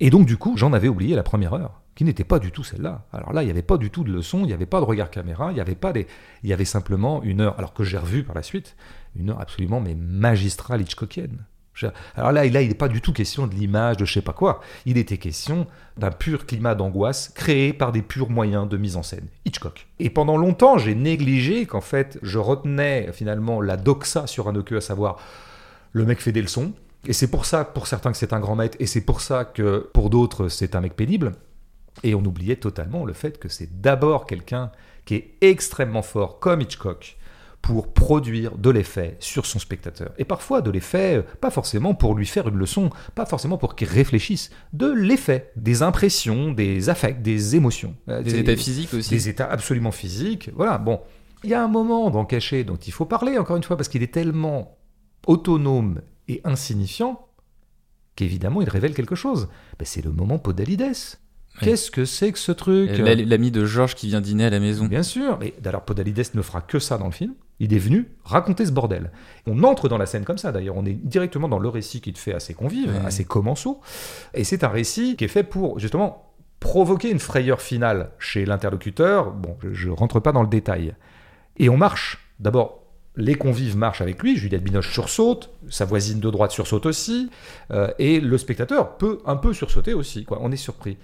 Et donc, du coup, j'en avais oublié la première heure, qui n'était pas du tout celle-là. Alors là, il n'y avait pas du tout de leçon, il n'y avait pas de regard caméra, il n'y avait pas des... Il y avait simplement une heure, alors que j'ai revu par la suite, une heure absolument mais magistrale Hitchcockienne. Alors là, là il n'est pas du tout question de l'image, de je sais pas quoi. Il était question d'un pur climat d'angoisse créé par des purs moyens de mise en scène. Hitchcock. Et pendant longtemps, j'ai négligé qu'en fait, je retenais finalement la doxa sur un queue, à savoir le mec fait des leçons. Et c'est pour ça, pour certains, que c'est un grand maître, et c'est pour ça que pour d'autres, c'est un mec pénible. Et on oubliait totalement le fait que c'est d'abord quelqu'un qui est extrêmement fort, comme Hitchcock, pour produire de l'effet sur son spectateur. Et parfois de l'effet, euh, pas forcément pour lui faire une leçon, pas forcément pour qu'il réfléchisse, de l'effet, des impressions, des affects, des émotions. Euh, des états physiques aussi. Des états absolument physiques. Voilà, bon. Il y a un moment dans Caché dont il faut parler, encore une fois, parce qu'il est tellement autonome et insignifiant qu'évidemment il révèle quelque chose. Ben, c'est le moment Podalides. Qu'est-ce que c'est que ce truc? L'ami de Georges qui vient dîner à la maison. Bien sûr, mais d'ailleurs Podalides ne fera que ça dans le film. Il est venu raconter ce bordel. On entre dans la scène comme ça, d'ailleurs, on est directement dans le récit qui te fait assez convive, assez commensaux. Et c'est un récit qui est fait pour, justement, provoquer une frayeur finale chez l'interlocuteur. Bon, je ne rentre pas dans le détail. Et on marche. D'abord, les convives marchent avec lui, Juliette Binoche sursaute, sa voisine de droite sursaute aussi, euh, et le spectateur peut un peu sursauter aussi. Quoi. On est surpris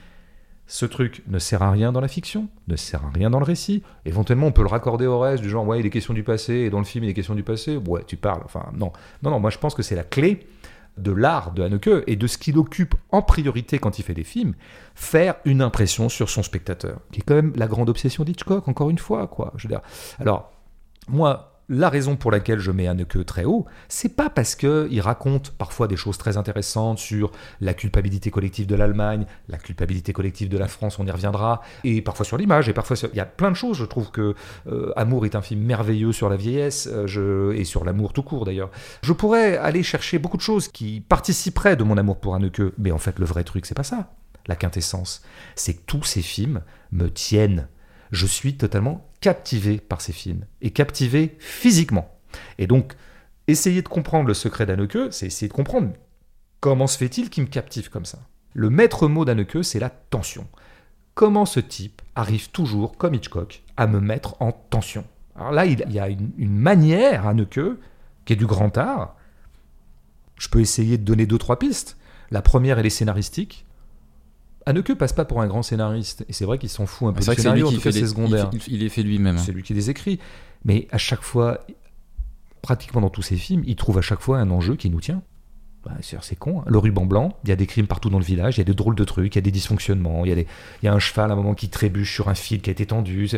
ce truc ne sert à rien dans la fiction, ne sert à rien dans le récit. Éventuellement, on peut le raccorder au reste, du genre, ouais, il est question du passé, et dans le film, il est question du passé. Ouais, tu parles. Enfin, non. Non, non, moi, je pense que c'est la clé de l'art de Haneke et de ce qu'il occupe en priorité quand il fait des films, faire une impression sur son spectateur, qui est quand même la grande obsession d'Hitchcock, encore une fois, quoi. Je veux dire. Alors, moi, la raison pour laquelle je mets Haneke très haut, c'est pas parce qu'il raconte parfois des choses très intéressantes sur la culpabilité collective de l'Allemagne, la culpabilité collective de la France, on y reviendra, et parfois sur l'image, et parfois il y a plein de choses. Je trouve que euh, Amour est un film merveilleux sur la vieillesse euh, et sur l'amour tout court d'ailleurs. Je pourrais aller chercher beaucoup de choses qui participeraient de mon amour pour Haneke, mais en fait le vrai truc c'est pas ça. La quintessence, c'est que tous ces films me tiennent je suis totalement captivé par ces films, et captivé physiquement. Et donc, essayer de comprendre le secret d'Anneke, c'est essayer de comprendre comment se fait-il qu'il me captive comme ça. Le maître mot d'Anneke, c'est la tension. Comment ce type arrive toujours, comme Hitchcock, à me mettre en tension? Alors là, il y a une, manière, Haneke, qui est du grand art. Je peux essayer de donner deux, trois pistes. La première, elle est scénaristique. Haneke passe pas pour un grand scénariste, et c'est vrai qu'il s'en fout un peu C'est lui en qui fait c'est les, secondaire. il, fait- il les fait lui-même. hein. C'est lui qui les écrit. Mais à chaque fois, pratiquement dans tous ses films, il trouve à chaque fois un enjeu qui nous tient. Bah, c'est con. hein. Le ruban blanc, il y a des crimes partout dans le village, il y a des drôles de trucs, il y a des dysfonctionnements, il y a, des- il y a un cheval à un moment qui trébuche sur un fil qui a été tendu.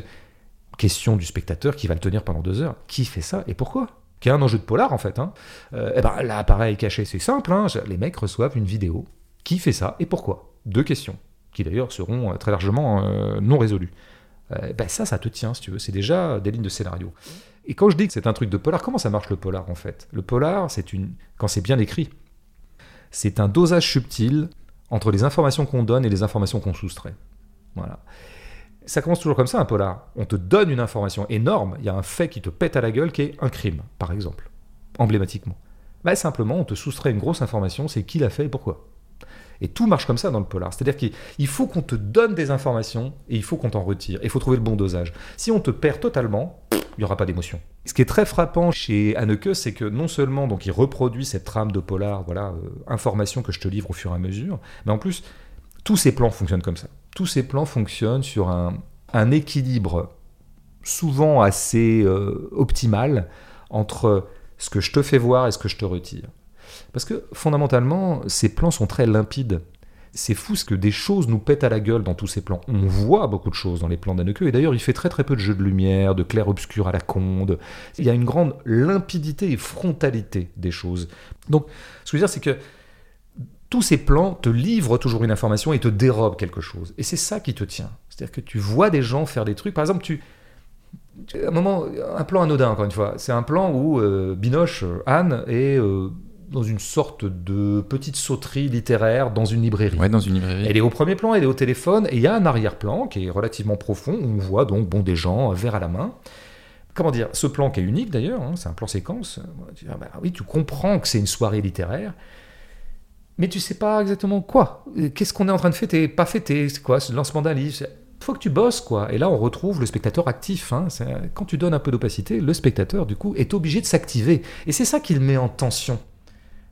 Question du spectateur qui va le tenir pendant deux heures. Qui fait ça et pourquoi? Qui a un enjeu de polar en fait. Hein. Euh, eh ben, l'appareil caché, c'est simple. hein. Les mecs reçoivent une vidéo. Qui fait ça et pourquoi? Deux questions qui d'ailleurs seront euh, très largement euh, non résolues. Euh, ben ça, ça te tient, si tu veux. C'est déjà des lignes de scénario. Et quand je dis que c'est un truc de polar, comment ça marche le polar en fait? Le polar, c'est une, quand c'est bien écrit, c'est un dosage subtil entre les informations qu'on donne et les informations qu'on soustrait. Voilà. Ça commence toujours comme ça, un polar. On te donne une information énorme, il y a un fait qui te pète à la gueule qui est un crime, par exemple, emblématiquement. Bah, simplement, on te soustrait une grosse information, c'est qui l'a fait et pourquoi. Et tout marche comme ça dans le polar. C'est-à-dire qu'il il faut qu'on te donne des informations et il faut qu'on t'en retire. Et il faut trouver le bon dosage. Si on te perd totalement, il n'y aura pas d'émotion. Ce qui est très frappant chez Haneke, c'est que non seulement donc il reproduit cette trame de polar, voilà, euh, information que je te livre au fur et à mesure, mais en plus tous ces plans fonctionnent comme ça. Tous ces plans fonctionnent sur un, un équilibre souvent assez euh, optimal entre ce que je te fais voir et ce que je te retire. Parce que fondamentalement, ces plans sont très limpides. C'est fou ce que des choses nous pètent à la gueule dans tous ces plans. On voit beaucoup de choses dans les plans d'Anneke, et d'ailleurs il fait très très peu de jeux de lumière, de clair-obscur à la conde. Il y a une grande limpidité et frontalité des choses. Donc ce que je veux dire, c'est que tous ces plans te livrent toujours une information et te dérobent quelque chose. Et c'est ça qui te tient. C'est-à-dire que tu vois des gens faire des trucs. Par exemple, tu, un moment, un plan anodin encore une fois. C'est un plan où euh, Binoche, euh, Anne, est euh, dans une sorte de petite sauterie littéraire dans une librairie. Ouais, dans une librairie. Elle est au premier plan, elle est au téléphone, et il y a un arrière-plan qui est relativement profond, où on voit donc bon, des gens, verre à la main. Comment dire? Ce plan qui est unique d'ailleurs, hein, c'est un plan séquence. Ah bah oui, tu comprends que c'est une soirée littéraire, mais tu sais pas exactement quoi. Qu'est-ce qu'on est en train de fêter? Pas fêter, c'est quoi? C'est le lancement d'un livre faut que tu bosses, quoi. Et là, on retrouve le spectateur actif. hein. Quand tu donnes un peu d'opacité, le spectateur, du coup, est obligé de s'activer. Et c'est ça qui le met en tension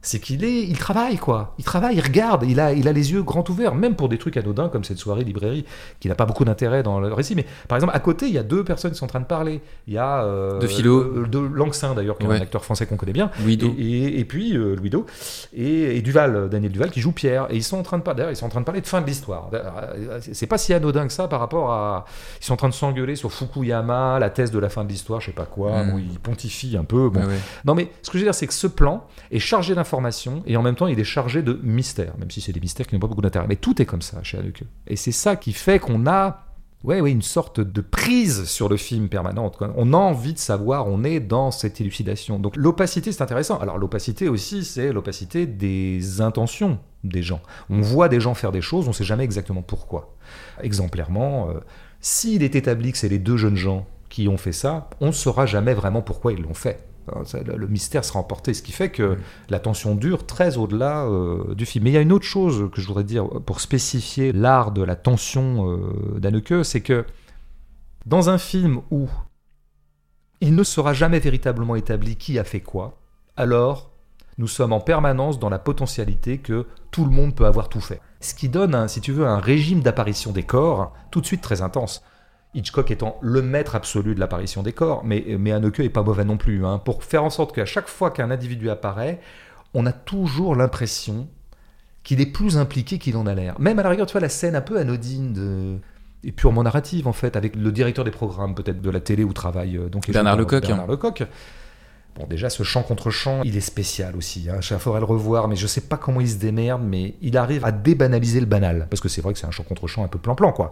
c'est qu'il est, il travaille quoi. Il travaille, il regarde, il a, il a les yeux grands ouverts, même pour des trucs anodins comme cette soirée librairie qui n'a pas beaucoup d'intérêt dans le récit. Mais par exemple, à côté, il y a deux personnes qui sont en train de parler. Il y a euh, De Philo. euh, de Langsin d'ailleurs, qui est un acteur français qu'on connaît bien. Louis Et, et- et puis euh, Louis Do et, et Duval, euh, Daniel Duval qui joue Pierre. Et ils sont en train de parler, ils sont en train de parler de fin de l'histoire. Euh, C'est pas si anodin que ça par rapport à. Ils sont en train de s'engueuler sur Fukuyama, la thèse de la fin de l'histoire, je sais pas quoi. Mm. Bon, ils pontifient un peu. Bon, Ouais, ouais. non, mais ce que je veux dire, c'est que ce plan est chargé d'informations et en même temps, il est chargé de mystères, même si c'est des mystères qui n'ont pas beaucoup d'intérêt. Mais tout est comme ça chez Haneke. Et c'est ça qui fait qu'on a ouais, ouais, une sorte de prise sur le film permanente. On a envie de savoir, on est dans cette élucidation. Donc l'opacité, c'est intéressant. Alors l'opacité aussi, c'est l'opacité des intentions des gens. On voit des gens faire des choses, on ne sait jamais exactement pourquoi. Exemplairement, euh, s'il est établi que c'est les deux jeunes gens qui ont fait ça, on ne saura jamais vraiment pourquoi ils l'ont fait. Hein, Le mystère sera emporté, ce qui fait que la tension dure très au-delà euh, du film. Mais il y a une autre chose que je voudrais dire pour spécifier l'art de la tension euh, d'Haneke, c'est que dans un film où il ne sera jamais véritablement établi qui a fait quoi, alors nous sommes en permanence dans la potentialité que tout le monde peut avoir tout fait. Ce qui donne, un, si tu veux, un régime d'apparition des corps tout de suite très intense. Hitchcock étant le maître absolu de l'apparition des corps, mais, mais Haneke est pas mauvais non plus, hein, pour faire en sorte qu'à chaque fois qu'un individu apparaît, on a toujours l'impression qu'il est plus impliqué qu'il en a l'air. Même à la rigueur, tu vois, la scène un peu anodine de et purement narrative en fait, avec le directeur des programmes peut-être de la télé où travaille euh, donc Bernard Lecoq. Bernard Lecoq. Bon, déjà, ce chant contre chant, il est spécial aussi. Hein. Il faudrait le revoir, mais je sais pas comment il se démerde, mais il arrive à débanaliser le banal. Parce que c'est vrai que c'est un chant contre chant un peu plan-plan, quoi.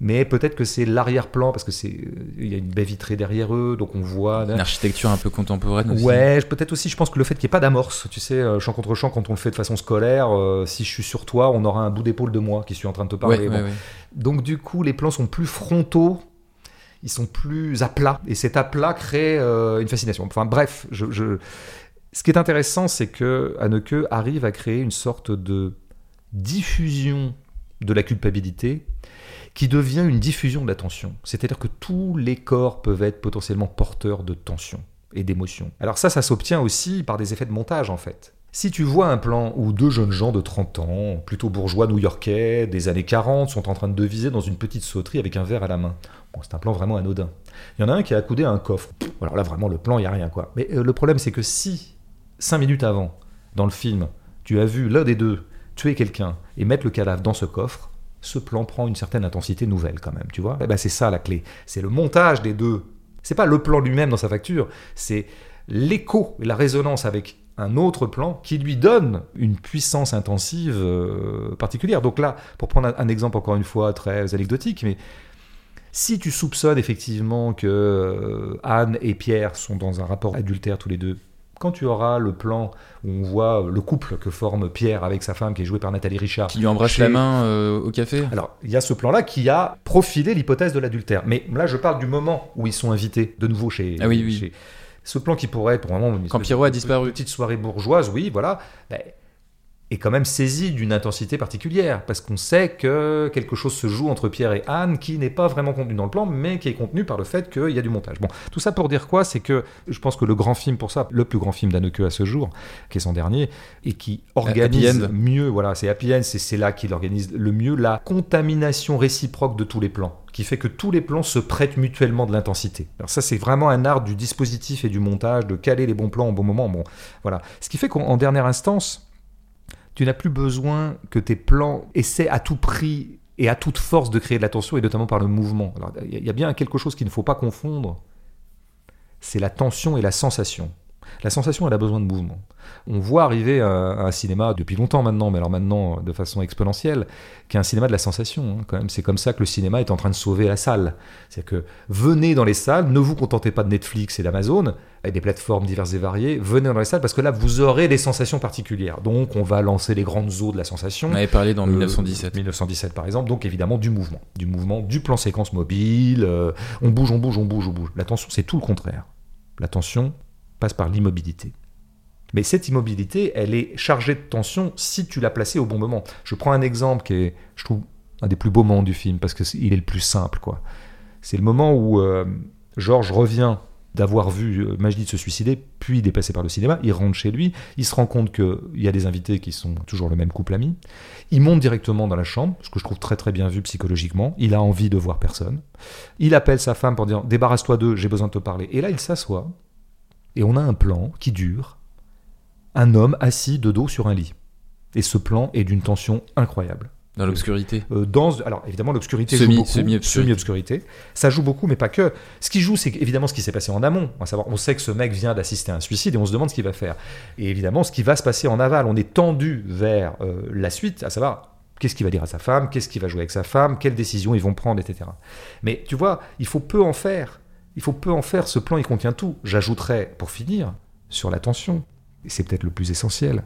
Mais peut-être que c'est l'arrière-plan, parce que c'est euh, il y a une baie vitrée derrière eux, donc on voit. Une architecture un peu contemporaine aussi. Ouais, peut-être aussi, je pense que le fait qu'il n'y ait pas d'amorce, tu sais, euh, chant contre chant, quand on le fait de façon scolaire, euh, si je suis sur toi, on aura un bout d'épaule de moi qui suis en train de te parler. Ouais, Bon. ouais, ouais. Donc du coup, les plans sont plus frontaux, ils sont plus à plat, et cet aplat crée euh, une fascination. Enfin bref, je, je- ce qui est intéressant, c'est que Haneke arrive à créer une sorte de diffusion de la culpabilité qui devient une diffusion de la tension. C'est-à-dire que tous les corps peuvent être potentiellement porteurs de tension et d'émotion. Alors ça, ça s'obtient aussi par des effets de montage en fait. Si tu vois un plan où deux jeunes gens de 30 ans, plutôt bourgeois new-yorkais, des années 40, sont en train de deviser dans une petite sauterie avec un verre à la main, bon, c'est un plan vraiment anodin. Il y en a un qui est accoudé à un coffre. Alors là, vraiment, le plan, il n'y a rien, quoi. Mais euh, le problème, c'est que si, cinq minutes avant, dans le film, tu as vu l'un des deux tuer quelqu'un et mettre le cadavre dans ce coffre, ce plan prend une certaine intensité nouvelle quand même, tu vois. Eh ben, c'est ça la clé. C'est le montage des deux. C'est pas le plan lui-même dans sa facture, c'est l'écho la résonance avec un autre plan qui lui donne une puissance intensive euh, particulière. Donc là, pour prendre un, exemple encore une fois très anecdotique, mais si tu soupçonnes effectivement que euh, Anne et Pierre sont dans un rapport adultère tous les deux, quand tu auras le plan où on voit le couple que forme Pierre avec sa femme qui est jouée par Nathalie Richard. Qui lui embrasse la main euh, au café Alors, il y a ce plan-là qui a profilé l'hypothèse de l'adultère. Mais là, je parle du moment où ils sont invités de nouveau chez. Ah oui, oui. Ce plan qui pourrait être pour un moment. Quand Pierrot a disparu. Petite soirée bourgeoise, oui, voilà. Ben, est quand même saisi d'une intensité particulière, parce qu'on sait que quelque chose se joue entre Pierre et Anne qui n'est pas vraiment contenu dans le plan, mais qui est contenu par le fait qu'il y a du montage. Bon, tout ça pour dire quoi? C'est que je pense que le grand film pour ça, le plus grand film d'Anneke à ce jour, qui est son dernier, et qui organise mieux, voilà, c'est Happy End, c'est là qu'il organise le mieux la contamination réciproque de tous les plans qui fait que tous les plans se prêtent mutuellement de l'intensité. Alors ça, c'est vraiment un art du dispositif et du montage, de caler les bons plans au bon moment. Bon, voilà. Ce qui fait qu'en dernière instance, tu n'as plus besoin que tes plans essaient à tout prix et à toute force de créer de la tension, et notamment par le mouvement. Il y a bien quelque chose qu'il ne faut pas confondre, c'est la tension et la sensation. La sensation, elle a besoin de mouvement. On voit arriver un, cinéma depuis longtemps maintenant, mais alors maintenant de façon exponentielle, qui est un cinéma de la sensation. Hein, quand même, c'est comme ça que le cinéma est en train de sauver la salle. C'est que venez dans les salles, ne vous contentez pas de Netflix et d'Amazon et des plateformes diverses et variées. Venez dans les salles parce que là, vous aurez des sensations particulières. Donc, on va lancer les grandes eaux de la sensation. On avait parlé dans 1917. 1917 par exemple. Donc, évidemment, du mouvement, du mouvement, du plan séquence mobile. Euh, on bouge, on bouge, on bouge, on bouge. L'attention, c'est tout le contraire. L'attention, passe par l'immobilité. Mais cette immobilité, elle est chargée de tension si tu l'as placée au bon moment. Je prends un exemple qui est, je trouve, un des plus beaux moments du film, parce qu'il est le plus simple. quoi. C'est le moment où euh, Georges revient d'avoir vu euh, Majdi se suicider, puis il est passé par le cinéma, il rentre chez lui, il se rend compte qu'il y a des invités qui sont toujours le même couple ami, il monte directement dans la chambre, ce que je trouve très très bien vu psychologiquement, il a envie de voir personne, il appelle sa femme pour dire débarrasse-toi d'eux, j'ai besoin de te parler, et là il s'assoit, et on a un plan qui dure, un homme assis de dos sur un lit. Et ce plan est d'une tension incroyable. Dans l'obscurité euh, dans, Alors évidemment, l'obscurité joue beaucoup. Semi-obscurité. ça joue beaucoup, mais pas que. Ce qui joue, c'est évidemment ce qui s'est passé en amont. À savoir, on sait que ce mec vient d'assister à un suicide et on se demande ce qu'il va faire. Et évidemment, ce qui va se passer en aval. On est tendu vers euh, la suite, à savoir qu'est-ce qu'il va dire à sa femme, qu'est-ce qu'il va jouer avec sa femme, quelles décisions ils vont prendre, etc. Mais tu vois, il faut peu en faire. Il faut peu en faire, ce plan il contient tout. J'ajouterais, pour finir, sur l'attention, et c'est peut-être le plus essentiel,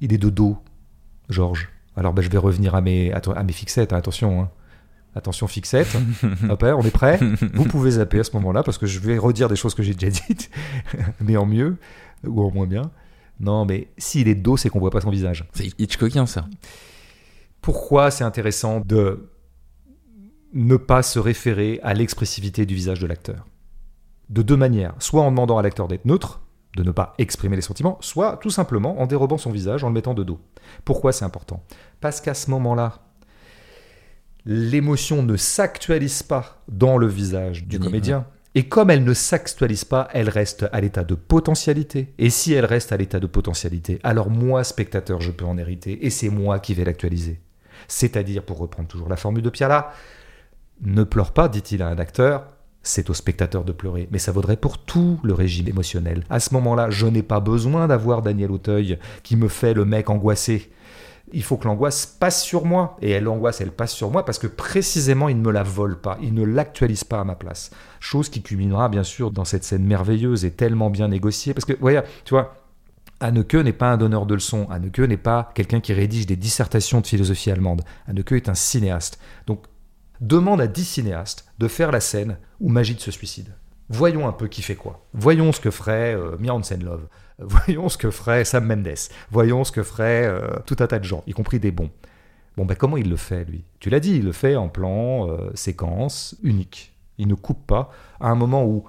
il est de dos, Georges. Alors ben, je vais revenir à mes, à mes fixettes, hein, attention. Hein. Attention fixette, Hop, on est prêt Vous pouvez zapper à ce moment-là parce que je vais redire des choses que j'ai déjà dites, mais en mieux ou en moins bien. Non, mais s'il est de dos, c'est qu'on voit pas son visage. C'est Hitchcockien ça. Pourquoi c'est intéressant de ne pas se référer à l'expressivité du visage de l'acteur. De deux manières, soit en demandant à l'acteur d'être neutre, de ne pas exprimer les sentiments, soit tout simplement en dérobant son visage, en le mettant de dos. Pourquoi c'est important? Parce qu'à ce moment-là, l'émotion ne s'actualise pas dans le visage du comédien. Et comme elle ne s'actualise pas, elle reste à l'état de potentialité. Et si elle reste à l'état de potentialité, alors moi, spectateur, je peux en hériter, et c'est moi qui vais l'actualiser. C'est-à-dire, pour reprendre toujours la formule de Piala, ne pleure pas, dit-il à un acteur, c'est au spectateur de pleurer, mais ça vaudrait pour tout le régime émotionnel. À ce moment-là, je n'ai pas besoin d'avoir Daniel Auteuil qui me fait le mec angoissé. Il faut que l'angoisse passe sur moi. Et l'angoisse, elle passe sur moi parce que précisément, il ne me la vole pas, il ne l'actualise pas à ma place. Chose qui culminera, bien sûr, dans cette scène merveilleuse et tellement bien négociée. Parce que, voyez, tu vois, Anneke n'est pas un donneur de leçons. Anneke n'est pas quelqu'un qui rédige des dissertations de philosophie allemande. Anneke est un cinéaste. Donc, demande à dix cinéastes de faire la scène où Magid se suicide. Voyons un peu qui fait quoi. Voyons ce que ferait euh, Mia Love. Voyons ce que ferait Sam Mendes. Voyons ce que ferait euh, tout un tas de gens, y compris des bons. Bon, ben comment il le fait, lui? Tu l'as dit, il le fait en plan euh, séquence unique. Il ne coupe pas à un moment où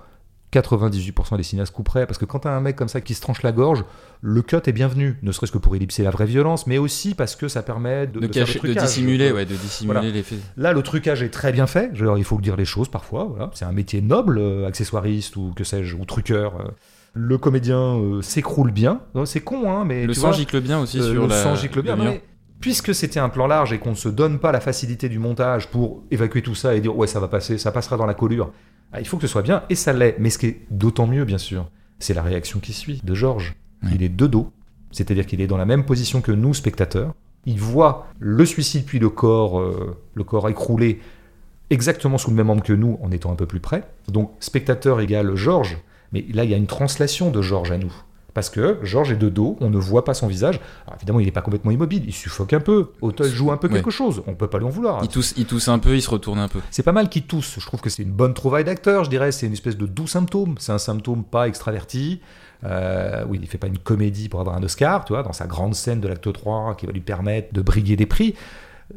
98% des cinéastes couperaient, parce que quand t'as un mec comme ça qui se tranche la gorge, le cut est bienvenu, ne serait-ce que pour ellipser la vraie violence, mais aussi parce que ça permet de, de, de faire cacher, le de trucage. dissimuler, ouais, de dissimuler Voilà. Là, le trucage est très bien fait. Genre, il faut dire les choses parfois. Voilà. C'est un métier noble, euh, accessoiriste ou que sais-je, ou truqueur. euh. Le comédien euh, s'écroule bien. C'est con, hein, mais Le sang gicle bien aussi euh, sur le la. sang gicle bien. le mais puisque c'était un plan large et qu'on ne se donne pas la facilité du montage pour évacuer tout ça et dire ouais ça va passer, ça passera dans la collure, ah, il faut que ce soit bien et ça l'est. Mais ce qui est d'autant mieux, bien sûr, c'est la réaction qui suit de Georges. Oui. Il est de dos, c'est-à-dire qu'il est dans la même position que nous spectateurs. Il voit le suicide puis le corps, euh, le corps écroulé exactement sous le même angle que nous en étant un peu plus près. Donc spectateur égale Georges, mais là il y a une translation de Georges à nous. Parce que Georges est de dos, on ne voit pas son visage. Alors évidemment, il n'est pas complètement immobile, il suffoque un peu. Auteuil joue un peu Ouais. quelque chose, on peut pas lui en vouloir. Il tousse, il tousse un peu, il se retourne un peu. C'est pas mal qu'il tousse. Je trouve que c'est une bonne trouvaille d'acteur, je dirais. C'est une espèce de doux symptôme. C'est un symptôme pas extraverti. Euh, oui, il fait pas une comédie pour avoir un Oscar, tu vois, dans sa grande scène de l'acte 3 qui va lui permettre de briguer des prix.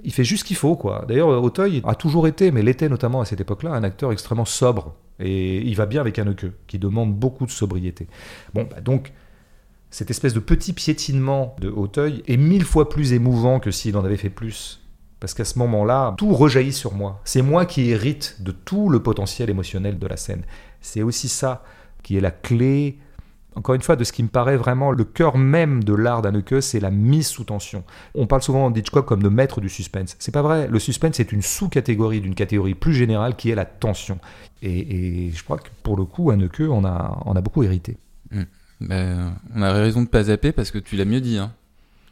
Il fait juste ce qu'il faut, quoi. D'ailleurs, Auteuil a toujours été, mais l'était notamment à cette époque-là, un acteur extrêmement sobre. Et il va bien avec un queue qui demande beaucoup de sobriété. Bon, bah donc, cette espèce de petit piétinement de Auteuil est mille fois plus émouvant que s'il en avait fait plus. Parce qu'à ce moment-là, tout rejaillit sur moi. C'est moi qui hérite de tout le potentiel émotionnel de la scène. C'est aussi ça qui est la clé, encore une fois, de ce qui me paraît vraiment le cœur même de l'art d'Anneke, c'est la mise sous tension. On parle souvent d'Hitchcock comme de maître du suspense. C'est pas vrai. Le suspense est une sous-catégorie d'une catégorie plus générale qui est la tension. Et, je crois que pour le coup, Anneke en a, a beaucoup hérité. Ben, on a raison de pas zapper parce que tu l'as mieux dit. Hein.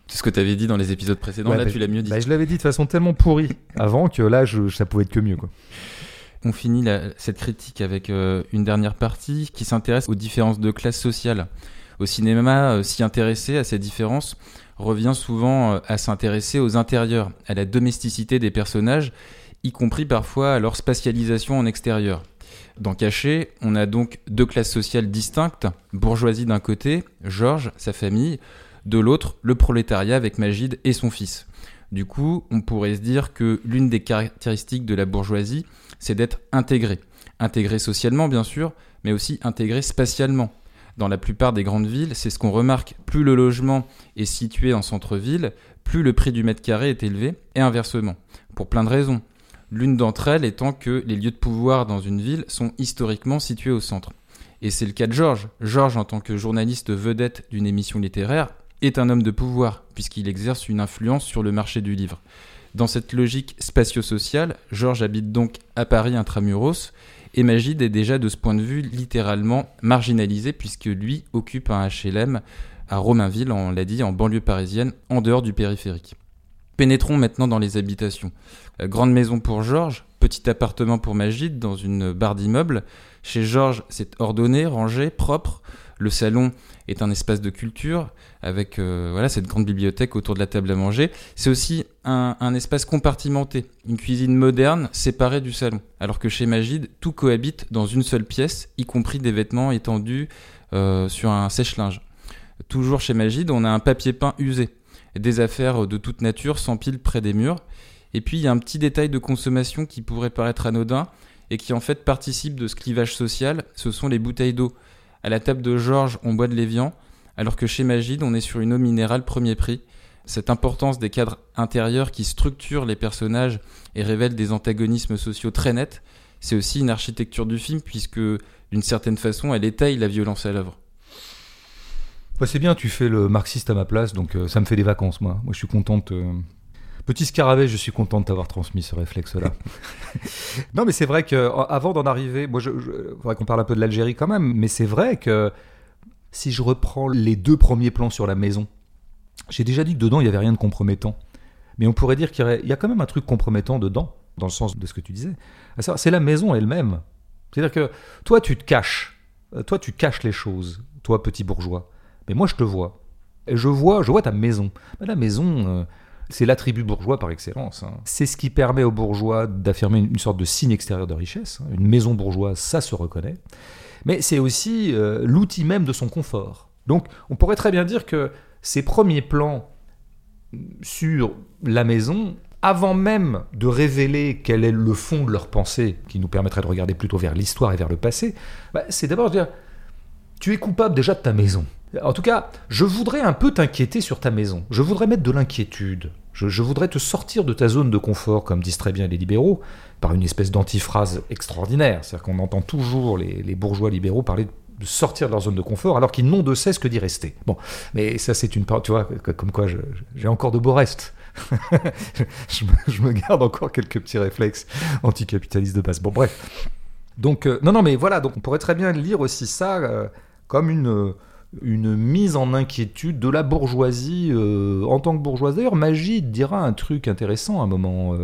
C'est ce que tu avais dit dans les épisodes précédents. Ouais, là, bah, tu l'as mieux dit. Bah, je l'avais dit de façon tellement pourrie avant que là, je, ça pouvait être que mieux. Quoi. On finit la- cette critique avec euh, une dernière partie qui s'intéresse aux différences de classe sociale. Au cinéma, euh, s'y intéresser à ces différences revient souvent euh, à s'intéresser aux intérieurs, à la domesticité des personnages, y compris parfois à leur spatialisation en extérieur. Dans Caché, on a donc deux classes sociales distinctes, bourgeoisie d'un côté, Georges, sa famille, de l'autre, le prolétariat avec Magide et son fils. Du coup, on pourrait se dire que l'une des caractéristiques de la bourgeoisie, c'est d'être intégré. Intégré socialement, bien sûr, mais aussi intégré spatialement. Dans la plupart des grandes villes, c'est ce qu'on remarque. Plus le logement est situé en centre-ville, plus le prix du mètre carré est élevé, et inversement. Pour plein de raisons. L'une d'entre elles étant que les lieux de pouvoir dans une ville sont historiquement situés au centre. Et c'est le cas de Georges. Georges, en tant que journaliste vedette d'une émission littéraire, est un homme de pouvoir, puisqu'il exerce une influence sur le marché du livre. Dans cette logique spatio-sociale, Georges habite donc à Paris intramuros, et Magide est déjà de ce point de vue littéralement marginalisé, puisque lui occupe un HLM à Romainville, on l'a dit, en banlieue parisienne, en dehors du périphérique. Pénétrons maintenant dans les habitations. Euh, grande maison pour Georges, petit appartement pour Magide dans une barre d'immeuble. Chez Georges, c'est ordonné, rangé, propre. Le salon est un espace de culture avec euh, voilà cette grande bibliothèque autour de la table à manger. C'est aussi un, espace compartimenté, une cuisine moderne séparée du salon. Alors que chez Magide, tout cohabite dans une seule pièce, y compris des vêtements étendus euh, sur un sèche-linge. Toujours chez Magide, on a un papier peint usé, des affaires de toute nature s'empilent près des murs. Et puis il y a un petit détail de consommation qui pourrait paraître anodin et qui en fait participe de ce clivage social, ce sont les bouteilles d'eau. À la table de Georges, on boit de l'évian, alors que chez Magide, on est sur une eau minérale premier prix. Cette importance des cadres intérieurs qui structurent les personnages et révèlent des antagonismes sociaux très nets, c'est aussi une architecture du film puisque d'une certaine façon, elle étaye la violence à l'œuvre. Bah, c'est bien, tu fais le marxiste à ma place, donc euh, ça me fait des vacances, moi. Moi, je suis contente. euh, Petit scarabée, je suis content de t'avoir transmis ce réflexe-là. non, mais c'est vrai que avant d'en arriver, moi, je, je- faudrait qu'on parle un peu de l'Algérie quand même, mais c'est vrai que si je reprends les deux premiers plans sur la maison, j'ai déjà dit que dedans, il n'y avait rien de compromettant. Mais on pourrait dire qu'il y, y a quand même un truc compromettant dedans, dans le sens de ce que tu disais. C'est la maison elle-même. C'est-à-dire que toi, tu te caches. Euh, Toi, tu caches les choses, toi, petit bourgeois. Mais moi, je te vois. Et je vois, je vois ta maison. Mais la maison, euh, c'est l'attribut bourgeois par excellence. hein. C'est ce qui permet aux bourgeois d'affirmer une, sorte de signe extérieur de richesse. hein. Une maison bourgeoise, ça se reconnaît. Mais c'est aussi euh, l'outil même de son confort. Donc, on pourrait très bien dire que ces premiers plans sur la maison avant même de révéler quel est le fond de leur pensée, qui nous permettrait de regarder plutôt vers l'histoire et vers le passé, bah, c'est d'abord dire, tu es coupable déjà de ta maison. En tout cas, je voudrais un peu t'inquiéter sur ta maison. Je voudrais mettre de l'inquiétude. Je, voudrais te sortir de ta zone de confort, comme disent très bien les libéraux, par une espèce d'antiphrase extraordinaire. C'est-à-dire qu'on entend toujours les, bourgeois libéraux parler de sortir de leur zone de confort alors qu'ils n'ont de cesse que d'y rester. Bon, mais ça c'est une tu vois, comme quoi j'ai encore de beaux restes. je, me, garde encore quelques petits réflexes anticapitalistes de base. Bon, bref. Donc, euh, non, non, mais voilà, donc on pourrait très bien lire aussi ça euh, comme une, une mise en inquiétude de la bourgeoisie euh, en tant que bourgeoise. D'ailleurs, Magide dira un truc intéressant à un moment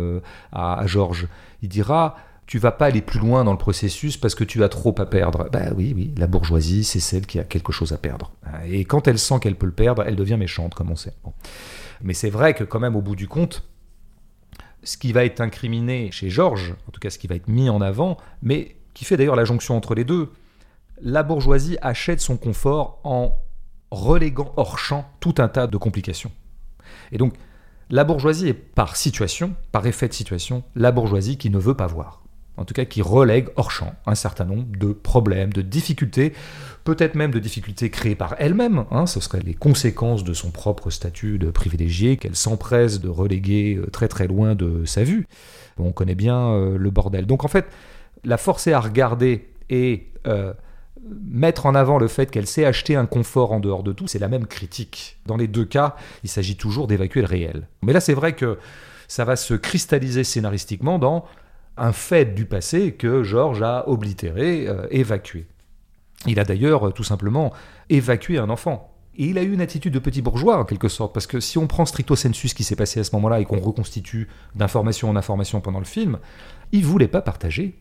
à, à Georges. Il dira tu vas pas aller plus loin dans le processus parce que tu as trop à perdre. Bah oui, oui, la bourgeoisie, c'est celle qui a quelque chose à perdre. Et quand elle sent qu'elle peut le perdre, elle devient méchante, comme on sait. Mais c'est vrai que quand même, au bout du compte, ce qui va être incriminé chez Georges, en tout cas ce qui va être mis en avant, mais qui fait d'ailleurs la jonction entre les deux, la bourgeoisie achète son confort en reléguant hors champ tout un tas de complications. Et donc, la bourgeoisie est par situation, par effet de situation, la bourgeoisie qui ne veut pas voir en tout cas qui relègue hors champ un certain nombre de problèmes, de difficultés, peut-être même de difficultés créées par elle-même, hein, ce seraient les conséquences de son propre statut de privilégié qu'elle s'empresse de reléguer euh, très très loin de sa vue. On connaît bien euh, le bordel. Donc en fait, la forcer à regarder et euh, mettre en avant le fait qu'elle sait acheter un confort en dehors de tout, c'est la même critique. Dans les deux cas, il s'agit toujours d'évacuer le réel. Mais là, c'est vrai que ça va se cristalliser scénaristiquement dans un fait du passé que Georges a oblitéré, euh, évacué. Il a d'ailleurs euh, tout simplement évacué un enfant. Et il a eu une attitude de petit bourgeois en quelque sorte, parce que si on prend stricto sensu ce qui s'est passé à ce moment-là et qu'on reconstitue d'information en information pendant le film, il voulait pas partager.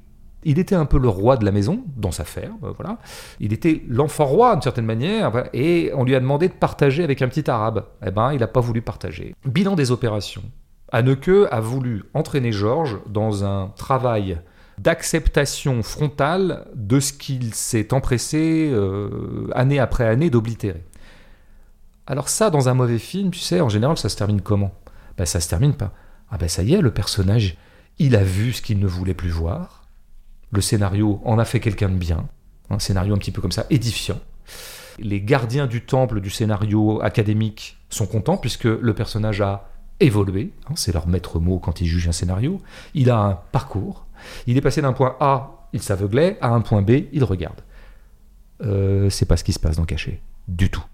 Il était un peu le roi de la maison, dans sa ferme, euh, voilà. Il était l'enfant roi d'une certaine manière, et on lui a demandé de partager avec un petit arabe. Eh ben, il n'a pas voulu partager. Bilan des opérations. Anneke a voulu entraîner Georges dans un travail d'acceptation frontale de ce qu'il s'est empressé euh, année après année d'oblitérer. Alors ça, dans un mauvais film, tu sais, en général, ça se termine comment? Ben, Ça se termine pas. Ah ben ça y est, le personnage, il a vu ce qu'il ne voulait plus voir. Le scénario en a fait quelqu'un de bien. Un scénario un petit peu comme ça, édifiant. Les gardiens du temple du scénario académique sont contents puisque le personnage a évolué, hein, c'est leur maître mot quand ils jugent un scénario, il a un parcours, il est passé d'un point A, il s'aveuglait, à un point B, il regarde. Euh, c'est pas ce qui se passe dans Caché, du tout.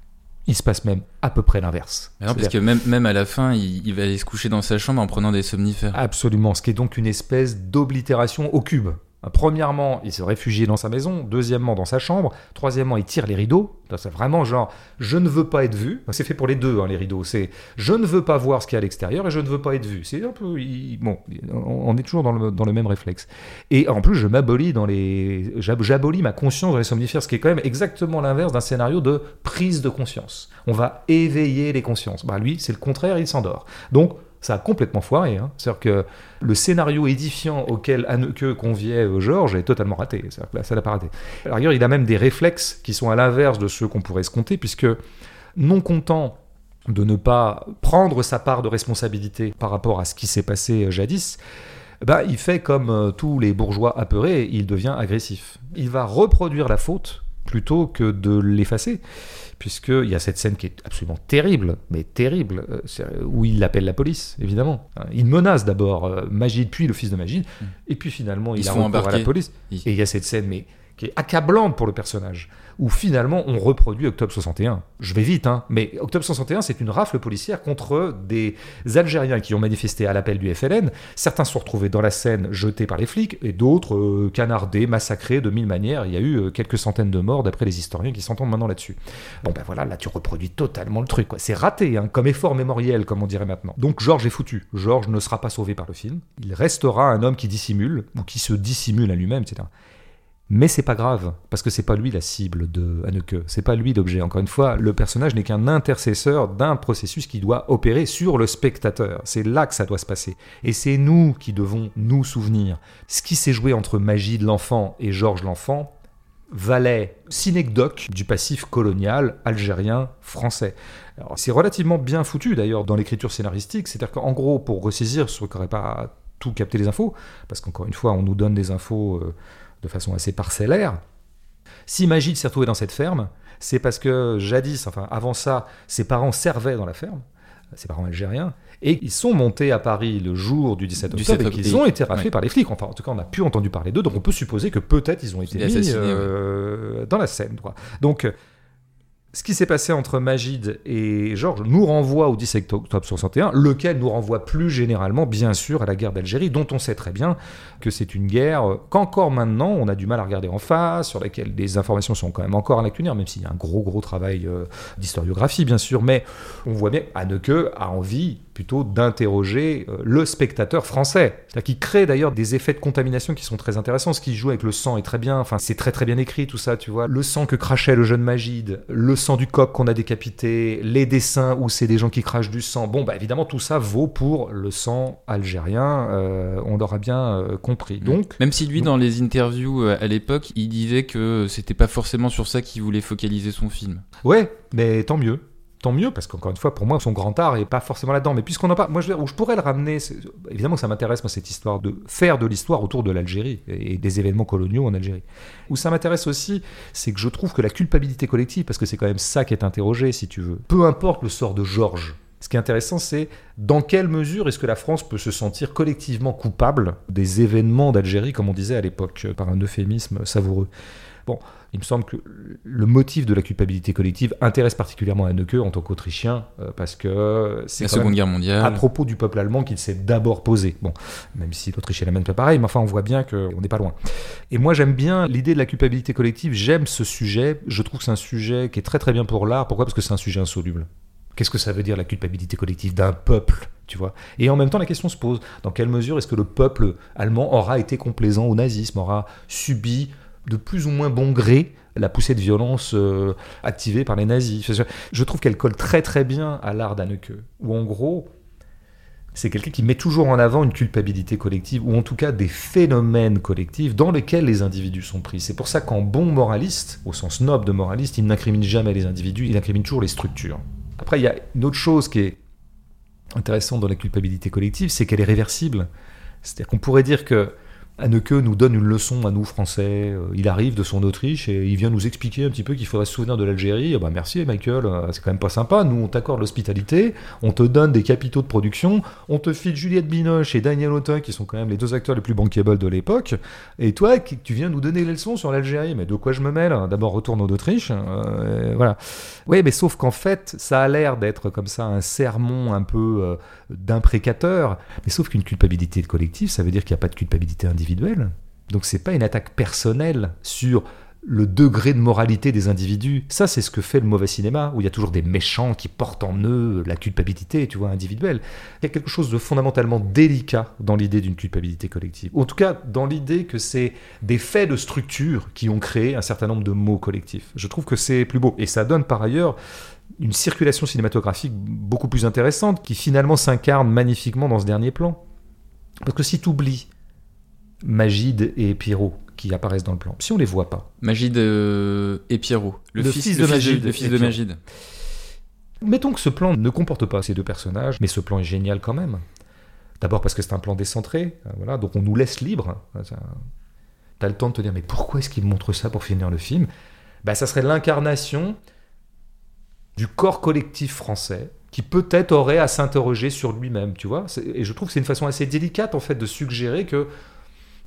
Il se passe même à peu près l'inverse. Non, parce que même, même à la fin, il, il, va aller se coucher dans sa chambre en prenant des somnifères. Absolument, ce qui est donc une espèce d'oblitération au cube. Premièrement, il se réfugie dans sa maison. Deuxièmement, dans sa chambre. Troisièmement, il tire les rideaux. C'est vraiment genre, je ne veux pas être vu. C'est fait pour les deux, hein, les rideaux. C'est, je ne veux pas voir ce qu'il y a à l'extérieur et je ne veux pas être vu. C'est un peu, bon, on est toujours dans le, dans le même réflexe. Et en plus, je m'abolis dans les, j'abolis ma conscience dans les somnifères, ce qui est quand même exactement l'inverse d'un scénario de prise de conscience. On va éveiller les consciences. Bah lui, c'est le contraire, il s'endort. Donc ça a complètement foiré. Hein. C'est-à-dire que le scénario édifiant auquel Anneke conviait euh, Georges est totalement raté. C'est-à-dire que ça l'a pas raté. Alors, il a même des réflexes qui sont à l'inverse de ceux qu'on pourrait se compter, puisque non content de ne pas prendre sa part de responsabilité par rapport à ce qui s'est passé euh, jadis, bah, il fait comme euh, tous les bourgeois apeurés, il devient agressif. Il va reproduire la faute plutôt que de l'effacer puisqu'il y a cette scène qui est absolument terrible, mais terrible, euh, où il appelle la police, évidemment. Hein, il menace d'abord euh, Magid, puis le fils de Magid, mm. et puis finalement il a recours à la police. Et il y a cette scène, mais qui est accablante pour le personnage où finalement on reproduit Octobre 61. Je vais vite, hein, mais Octobre 61, c'est une rafle policière contre des Algériens qui ont manifesté à l'appel du FLN. Certains sont retrouvés dans la scène jetés par les flics, et d'autres euh, canardés, massacrés de mille manières. Il y a eu euh, quelques centaines de morts d'après les historiens qui s'entendent maintenant là-dessus. Bon ben voilà, là tu reproduis totalement le truc. C'est raté, hein, comme effort mémoriel, comme on dirait maintenant. Donc Georges est foutu. Georges ne sera pas sauvé par le film. Il restera un homme qui dissimule, ou qui se dissimule à lui-même, etc. Mais c'est pas grave, parce que c'est pas lui la cible de Anneke, c'est pas lui l'objet. Encore une fois, le personnage n'est qu'un intercesseur d'un processus qui doit opérer sur le spectateur. C'est là que ça doit se passer. Et c'est nous qui devons nous souvenir. Ce qui s'est joué entre Magie de l'enfant et Georges l'enfant, valet synecdoque du passif colonial algérien français. C'est relativement bien foutu d'ailleurs dans l'écriture scénaristique, c'est-à-dire qu'en gros, pour ressaisir ceux qui n'auraient pas tout capté les infos, parce qu'encore une fois, on nous donne des infos euh, de façon assez parcellaire, si Magid s'est retrouvé dans cette ferme, c'est parce que jadis, enfin avant ça, ses parents servaient dans la ferme, ses parents algériens, et ils sont montés à Paris le jour du 17 octobre et qu'ils ont été raflés par les flics. Enfin, en tout cas, on n'a plus entendu parler d'eux, donc on peut supposer que peut-être ils ont été mis euh, dans la scène. Donc, ce qui s'est passé entre Magid et Georges nous renvoie au 17 octobre 61, lequel nous renvoie plus généralement, bien sûr, à la guerre d'Algérie, dont on sait très bien que c'est une guerre qu'encore maintenant on a du mal à regarder en face, sur laquelle des informations sont quand même encore lacunaires, même s'il y a un gros gros travail euh, d'historiographie, bien sûr. Mais on voit bien Anneke a envie plutôt d'interroger euh, le spectateur français. C'est-à-dire qu'il crée d'ailleurs des effets de contamination qui sont très intéressants. Ce qui joue avec le sang est très bien, enfin c'est très très bien écrit tout ça, tu vois. Le sang que crachait le jeune Magide, le sang du coq qu'on a décapité, les dessins où c'est des gens qui crachent du sang. Bon, bah évidemment tout ça vaut pour le sang algérien, euh, on l'aura bien euh, compris. Mm. Donc, Même si lui dans les interviews à l'époque, il disait que c'était pas forcément sur ça qu'il voulait focaliser son film. Ouais, mais tant mieux tant mieux, parce qu'encore une fois, pour moi, son grand art est pas forcément là-dedans. Mais puisqu'on en parle, moi, je, où je pourrais le ramener, évidemment que ça m'intéresse, moi, cette histoire de faire de l'histoire autour de l'Algérie et des événements coloniaux en Algérie. Où ça m'intéresse aussi, c'est que je trouve que la culpabilité collective, parce que c'est quand même ça qui est interrogé, si tu veux, peu importe le sort de Georges, ce qui est intéressant, c'est dans quelle mesure est-ce que la France peut se sentir collectivement coupable des événements d'Algérie, comme on disait à l'époque, par un euphémisme savoureux. Bon, il me semble que le motif de la culpabilité collective intéresse particulièrement Anneke en tant qu'Autrichien, euh, parce que c'est la Seconde Guerre mondiale. À propos du peuple allemand qu'il s'est d'abord posé. Bon, même si l'Autriche est la même pas pareil, mais enfin on voit bien qu'on n'est pas loin. Et moi j'aime bien l'idée de la culpabilité collective, j'aime ce sujet, je trouve que c'est un sujet qui est très très bien pour l'art. Pourquoi? Parce que c'est un sujet insoluble. Qu'est-ce que ça veut dire la culpabilité collective d'un peuple tu vois? Et en même temps, la question se pose dans quelle mesure est-ce que le peuple allemand aura été complaisant au nazisme, aura subi de plus ou moins bon gré la poussée de violence euh, activée par les nazis. Je trouve qu'elle colle très très bien à l'art d'Anneke, où en gros, c'est quelqu'un qui met toujours en avant une culpabilité collective, ou en tout cas des phénomènes collectifs dans lesquels les individus sont pris. C'est pour ça qu'en bon moraliste, au sens noble de moraliste, il n'incrimine jamais les individus, il incrimine toujours les structures. Après, il y a une autre chose qui est intéressante dans la culpabilité collective, c'est qu'elle est réversible. C'est-à-dire qu'on pourrait dire que Anneke nous donne une leçon à nous Français. Euh, il arrive de son Autriche et il vient nous expliquer un petit peu qu'il faudrait se souvenir de l'Algérie. bah merci Michael, euh, c'est quand même pas sympa. Nous on t'accorde l'hospitalité, on te donne des capitaux de production, on te file Juliette Binoche et Daniel Autun qui sont quand même les deux acteurs les plus bankable de l'époque. Et toi tu viens nous donner les leçons sur l'Algérie. Mais de quoi je me mêle D'abord retourne en Autriche. Euh, voilà. Oui mais sauf qu'en fait ça a l'air d'être comme ça un sermon un peu d'imprécateur. Mais sauf qu'une culpabilité collective ça veut dire qu'il n'y a pas de culpabilité individuelle individuelle. Donc c'est pas une attaque personnelle sur le degré de moralité des individus. Ça, c'est ce que fait le mauvais cinéma, où il y a toujours des méchants qui portent en eux la culpabilité, tu vois, individuelle. Il y a quelque chose de fondamentalement délicat dans l'idée d'une culpabilité collective. En tout cas, dans l'idée que c'est des faits de structure qui ont créé un certain nombre de mots collectifs. Je trouve que c'est plus beau. Et ça donne par ailleurs une circulation cinématographique beaucoup plus intéressante, qui finalement s'incarne magnifiquement dans ce dernier plan. Parce que si tu oublies Magide et Pierrot qui apparaissent dans le plan. Si on les voit pas. Magide euh, et Pierrot. Le, fils, de Magide. Le fils de Magide. Mettons que ce plan ne comporte pas ces deux personnages, mais ce plan est génial quand même. D'abord parce que c'est un plan décentré, euh, voilà, donc on nous laisse libre. T'as le temps de te dire, mais pourquoi est-ce qu'il montre ça pour finir le film? Bah, Ça serait l'incarnation du corps collectif français, qui peut-être aurait à s'interroger sur lui-même, tu vois. Et je trouve que c'est une façon assez délicate, en fait, de suggérer que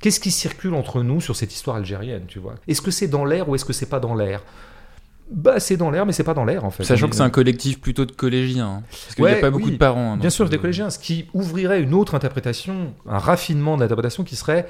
Qu'est-ce qui circule entre nous sur cette histoire algérienne, tu vois? Est-ce que c'est dans l'air ou est-ce que c'est pas dans l'air? Bah, c'est dans l'air, mais c'est pas dans l'air en fait. Sachant que c'est un collectif plutôt de collégiens. Hein. parce qu'il n'y a pas beaucoup de parents. Hein, Bien sûr, des collégiens. Ce qui ouvrirait une autre interprétation, un raffinement d'interprétation qui serait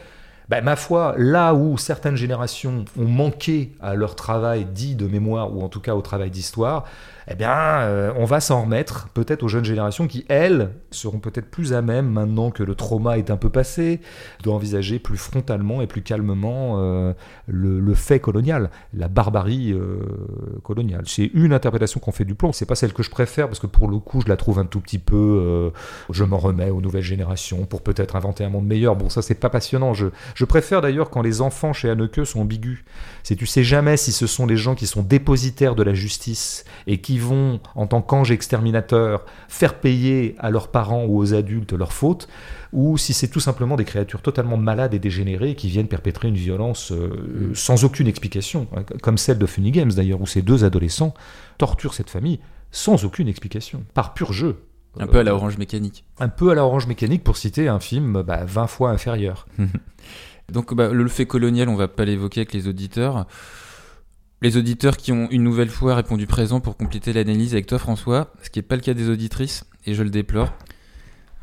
bah, ma foi, là où certaines générations ont manqué à leur travail dit de mémoire, ou en tout cas au travail d'histoire, eh bien, euh, on va s'en remettre peut-être aux jeunes générations qui, elles, seront peut-être plus à même, maintenant que le trauma est un peu passé, d'envisager plus frontalement et plus calmement euh, le, fait colonial, la barbarie euh, coloniale. C'est une interprétation qu'on fait du plomb. C'est pas celle que je préfère parce que pour le coup, je la trouve un tout petit peu. je m'en remets aux nouvelles générations pour peut-être inventer un monde meilleur. Bon, ça, c'est pas passionnant. Je, préfère d'ailleurs quand les enfants chez Haneke sont ambigus. C'est tu sais jamais si ce sont les gens qui sont dépositaires de la justice et qui vont, en tant qu'ange exterminateur, faire payer à leurs parents ou aux adultes leurs fautes, ou si c'est tout simplement des créatures totalement malades et dégénérées qui viennent perpétrer une violence euh, sans aucune explication, hein, comme celle de Funny Games d'ailleurs, où ces deux adolescents torturent cette famille sans aucune explication, par pur jeu. Un peu à la orange mécanique. Un peu à la orange mécanique pour citer un film bah, 20 fois inférieur. Donc bah, le fait colonial, on va pas l'évoquer avec les auditeurs. Les auditeurs qui ont une nouvelle fois répondu présent pour compléter l'analyse avec toi François, ce qui n'est pas le cas des auditrices, et je le déplore.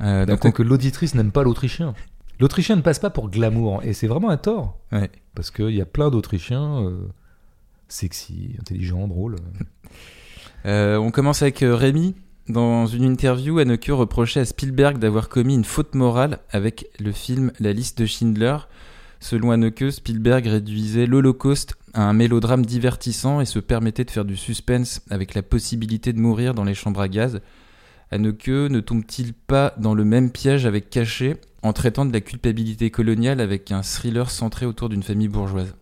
Euh, donc que l'auditrice n'aime pas l'Autrichien. L'Autrichien ne passe pas pour glamour, et c'est vraiment un tort. Ouais. Parce qu'il y a plein d'Autrichiens euh, sexy, intelligents, drôles. Euh, on commence avec euh, Rémi. Dans une interview, Haneke reprochait à Spielberg d'avoir commis une faute morale avec le film La liste de Schindler. Selon Haneke, Spielberg réduisait l'Holocauste un mélodrame divertissant et se permettait de faire du suspense avec la possibilité de mourir dans les chambres à gaz. Haneke ne tombe-t-il pas dans le même piège avec Caché en traitant de la culpabilité coloniale avec un thriller centré autour d'une famille bourgeoise?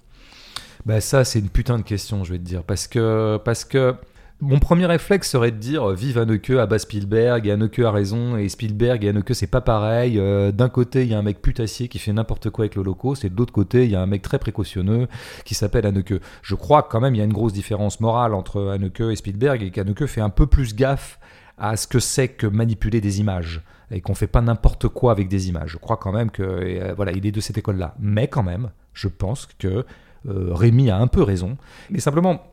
Bah ça c'est une putain de question je vais te dire parce que parce que mon premier réflexe serait de dire euh, vive Haneke à bas Spielberg, et Haneke a raison, et Spielberg et Haneke c'est pas pareil. Euh, d'un côté, il y a un mec putassier qui fait n'importe quoi avec l'Holocauste, et de l'autre côté, il y a un mec très précautionneux qui s'appelle Haneke. Je crois quand même il y a une grosse différence morale entre Haneke et Spielberg, et qu'Haneke fait un peu plus gaffe à ce que c'est que manipuler des images et qu'on fait pas n'importe quoi avec des images. Je crois quand même que euh, voilà, il est de cette école-là. Mais quand même, je pense que Rémi a un peu raison. Mais simplement,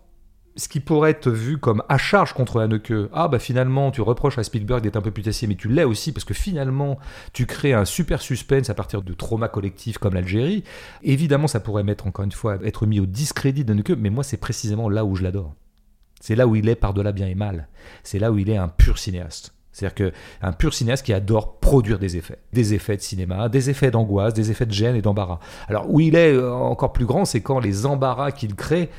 ce qui pourrait être vu comme à charge contre Haneke, ah bah finalement tu reproches à Spielberg d'être un peu putassier, mais tu l'es aussi parce que finalement tu crées un super suspense à partir de traumas collectifs comme l'Algérie. Évidemment, ça pourrait mettre encore une fois être mis au discrédit d'Haneke, mais moi c'est précisément là où je l'adore. C'est là où il est par-delà bien et mal. C'est là où il est un pur cinéaste. C'est-à-dire qu'un pur cinéaste qui adore produire des effets. Des effets de cinéma, des effets d'angoisse, des effets de gêne et d'embarras. Alors où il est euh, encore plus grand, c'est quand les embarras qu'il crée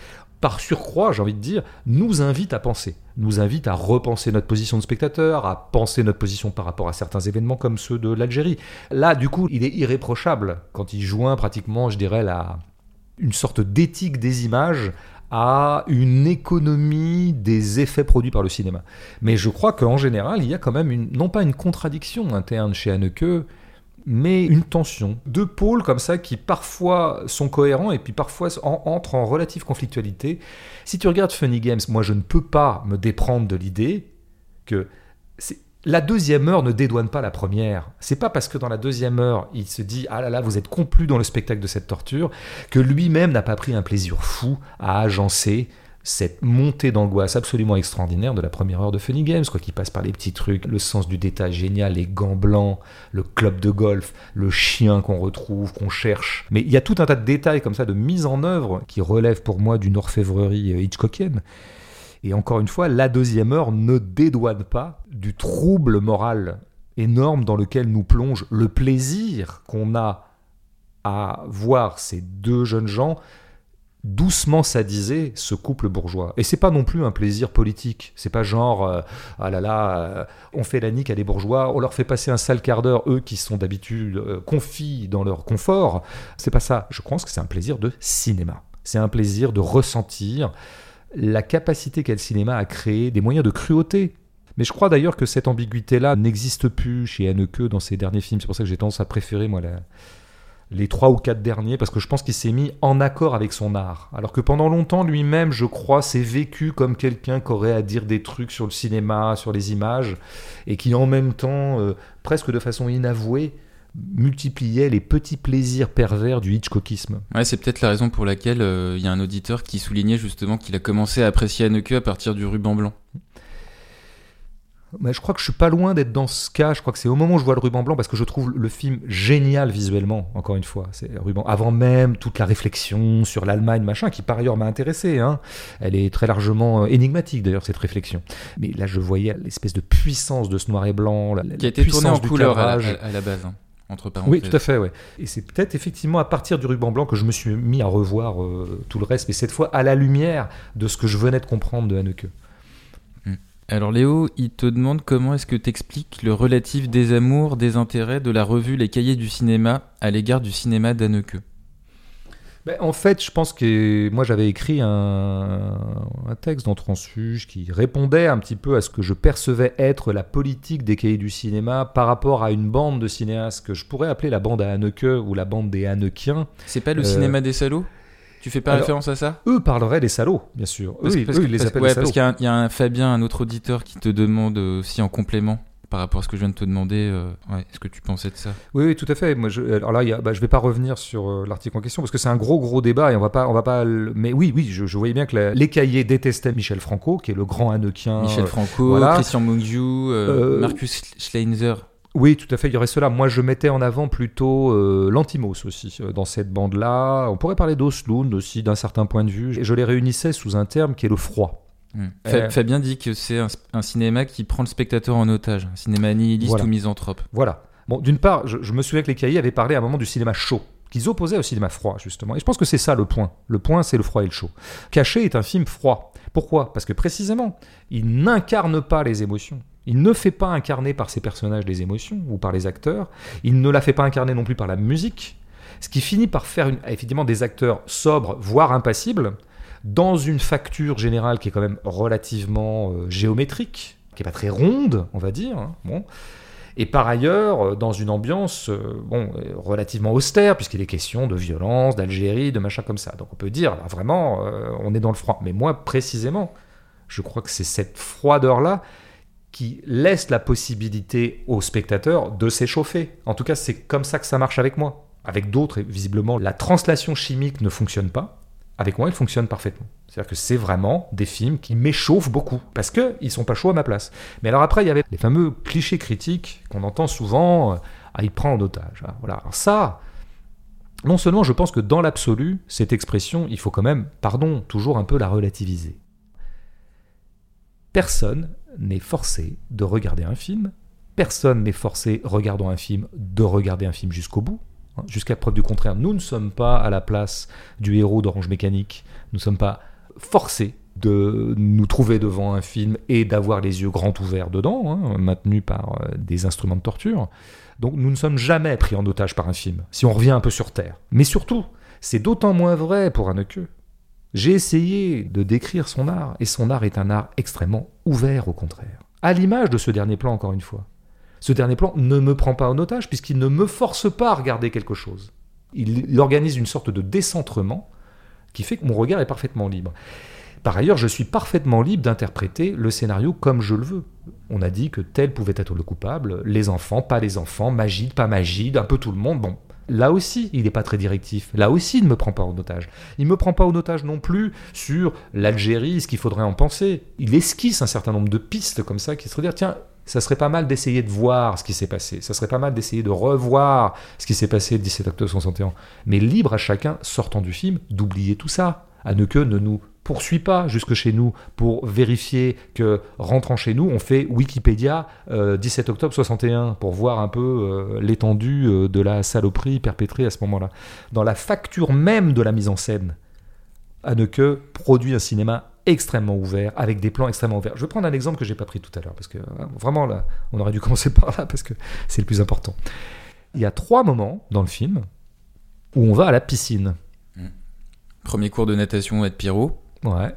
par surcroît, j'ai envie de dire, nous invite à penser, nous invite à repenser notre position de spectateur, à penser notre position par rapport à certains événements comme ceux de l'Algérie. Là, du coup, il est irréprochable quand il joint pratiquement, je dirais, la, une sorte d'éthique des images à une économie des effets produits par le cinéma. Mais je crois qu'en général, il y a quand même non pas une contradiction interne chez Haneke, mais une tension. Deux pôles comme ça qui parfois sont cohérents et puis parfois entrent en relative conflictualité. Si tu regardes Funny Games, moi je ne peux pas me déprendre de l'idée que la deuxième heure ne dédouane pas la première. C'est pas parce que dans la deuxième heure, il se dit ah là là, vous êtes complu dans le spectacle de cette torture, que lui-même n'a pas pris un plaisir fou à agencer cette montée d'angoisse absolument extraordinaire de la première heure de Funny Games, quoi, qui passe par les petits trucs, le sens du détail génial, les gants blancs, le club de golf, le chien qu'on retrouve, qu'on cherche. Mais il y a tout un tas de détails comme ça, de mise en œuvre, qui relèvent pour moi d'une orfèvrerie euh, hitchcockienne. Et encore une fois, la deuxième heure ne dédouane pas du trouble moral énorme dans lequel nous plonge le plaisir qu'on a à voir ces deux jeunes gens doucement sadisé ce couple bourgeois. Et c'est pas non plus un plaisir politique. C'est pas genre euh, ah là là, euh, on fait la nique à des bourgeois, on leur fait passer un sale quart d'heure, eux qui sont d'habitude euh, confis dans leur confort. C'est pas ça. Je pense que c'est un plaisir de cinéma. C'est un plaisir de ressentir la capacité qu'a le cinéma à créer des moyens de cruauté. Mais je crois d'ailleurs que cette ambiguïté-là n'existe plus chez Haneke dans ses derniers films. C'est pour ça que j'ai tendance à préférer moi la, les trois ou quatre derniers parce que je pense qu'il s'est mis en accord avec son art. Alors que pendant longtemps, lui-même, je crois, s'est vécu comme quelqu'un qui aurait à dire des trucs sur le cinéma, sur les images, et qui en même temps, euh, presque de façon inavouée, multipliait les petits plaisirs pervers du Hitchcockisme. Ouais, c'est peut-être la raison pour laquelle euh, il y a un auditeur qui soulignait justement qu'il a commencé à apprécier Haneke à partir du ruban blanc. Mais je crois que je suis pas loin d'être dans ce cas. Je crois que c'est au moment où je vois le ruban blanc parce que je trouve le film génial visuellement. Encore une fois, c'est ruban. Avant même toute la réflexion sur l'Allemagne, machin, qui par ailleurs m'a intéressé. Hein. Elle est très largement euh, énigmatique d'ailleurs cette réflexion. Mais là, je voyais l'espèce de puissance de ce noir et blanc, la, qui a été tourné en couleur à, la base. Hein, entre oui, tout à fait. Ouais. Et c'est peut-être effectivement à partir du ruban blanc que je me suis mis à revoir euh, tout le reste, mais cette fois à la lumière de ce que je venais de comprendre de Haneke. Alors Léo, il te demande comment est-ce que tu expliques le relatif désamour, désintérêt de la revue Les Cahiers du cinéma à l'égard du cinéma d'Anneke Ben, en fait, je pense que moi j'avais écrit un, un texte dans Transfuge qui répondait un petit peu à ce que je percevais être la politique des cahiers du cinéma par rapport à une bande de cinéastes que je pourrais appeler la bande à Haneke ou la bande des Hanekiens. C'est pas le Euh, cinéma des salauds? Tu fais pas alors- référence à ça? Eux parleraient des salauds, bien sûr. Parce, eux, parce eux, que- ils les appellent ouais, salauds. parce qu'il y a un- il y, a un Fabien, un autre auditeur, qui te demande aussi en complément par rapport à ce que je viens de te demander, euh, ouais, ce que tu pensais de ça? Oui, oui, tout à fait. Moi, je, alors là, il y a- bah, je vais pas revenir sur euh, l'article en question parce que c'est un gros, gros débat et on va pas, on va pas. le- Mais oui, oui, je, je voyais bien que la- les cahiers détestaient Michel Franco, qui est le grand Hannequin. Michel euh, Franco, voilà. Christian Mungiu, euh, Euh, Marcus Schleinzer. Oui, tout à fait, il y aurait cela. Moi, je mettais en avant plutôt euh, l'Antimos aussi, euh, dans cette bande-là. On pourrait parler d'Oslund aussi, d'un certain point de vue. Et je les réunissais sous un terme qui est le froid. Hmm. Euh, Fa- Fabien dit que c'est un, un cinéma qui prend le spectateur en otage, un cinéma nihiliste Voilà. ou misanthrope. Voilà. Bon, d'une part, je, je me souviens que les cahiers avaient parlé à un moment du cinéma chaud, qu'ils opposaient au cinéma froid, justement. Et je pense que c'est ça le point. Le point, c'est le froid et le chaud. Caché est un film froid. Pourquoi? Parce que précisément, il n'incarne pas les émotions. Il ne fait pas incarner par ses personnages les émotions ou par les acteurs. Il ne la fait pas incarner non plus par la musique. Ce qui finit par faire effectivement des acteurs sobres, voire impassibles, dans une facture générale qui est quand même relativement euh, géométrique, qui est pas très ronde, on va dire. hein. Bon. Et par ailleurs, euh, dans une ambiance euh, bon, relativement austère, puisqu'il est question de violence, d'Algérie, de machin comme ça. Donc on peut dire, là, vraiment, euh, on est dans le froid. Mais moi, précisément, je crois que c'est cette froideur-là qui laisse la possibilité au spectateur de s'échauffer. En tout cas, c'est comme ça que ça marche avec moi. Avec d'autres, visiblement, la translation chimique ne fonctionne pas. Avec moi, il fonctionne parfaitement. C'est-à-dire que c'est vraiment des films qui m'échauffent beaucoup, parce qu'ils sont pas chauds à ma place. Mais alors après, il y avait les fameux clichés critiques qu'on entend souvent, euh, ah, il prend en otage. Ah, voilà. Alors ça, non seulement je pense que dans l'absolu, cette expression, il faut quand même, pardon, toujours un peu la relativiser. Personne n'est forcé de regarder un film, personne n'est forcé, regardant un film, de regarder un film jusqu'au bout. hein, Jusqu'à preuve du contraire, nous ne sommes pas à la place du héros d'Orange Mécanique, nous ne sommes pas forcés de nous trouver devant un film et d'avoir les yeux grands ouverts dedans, hein, maintenus par euh, des instruments de torture. Donc nous ne sommes jamais pris en otage par un film, si on revient un peu sur Terre. Mais surtout, c'est d'autant moins vrai pour Haneke. J'ai essayé de décrire son art, et son art est un art extrêmement ouvert au contraire. À l'image de ce dernier plan, encore une fois. Ce dernier plan ne me prend pas en otage puisqu'il ne me force pas à regarder quelque chose. Il, organise une sorte de décentrement qui fait que mon regard est parfaitement libre. Par ailleurs, je suis parfaitement libre d'interpréter le scénario comme je le veux. On a dit que tel pouvait être le coupable, les enfants, pas les enfants, Magide, pas Magide, un peu tout le monde. Bon, là aussi, il n'est pas très directif. Là aussi, il ne me prend pas en otage. Il ne me prend pas en otage non plus sur l'Algérie, ce qu'il faudrait en penser. Il esquisse un certain nombre de pistes comme ça qui seraient dire, tiens, ça serait pas mal d'essayer de voir ce qui s'est passé. Ça serait pas mal d'essayer de revoir ce qui s'est passé le 17 octobre 61. Mais libre à chacun, sortant du film, d'oublier tout ça. Anneke ne nous poursuit pas jusque chez nous pour vérifier que, rentrant chez nous, on fait Wikipédia euh, 17 octobre 61 pour voir un peu euh, l'étendue euh, de la saloperie perpétrée à ce moment-là. Dans la facture même de la mise en scène, Anneke produit un cinéma extrêmement ouvert, avec des plans extrêmement ouverts. Je vais prendre un exemple que j'ai pas pris tout à l'heure, parce que hein, vraiment là, on aurait dû commencer par là, parce que c'est le plus important. Il y a trois moments dans le film où on va à la piscine. Premier cours de natation être Pierrot. Ouais.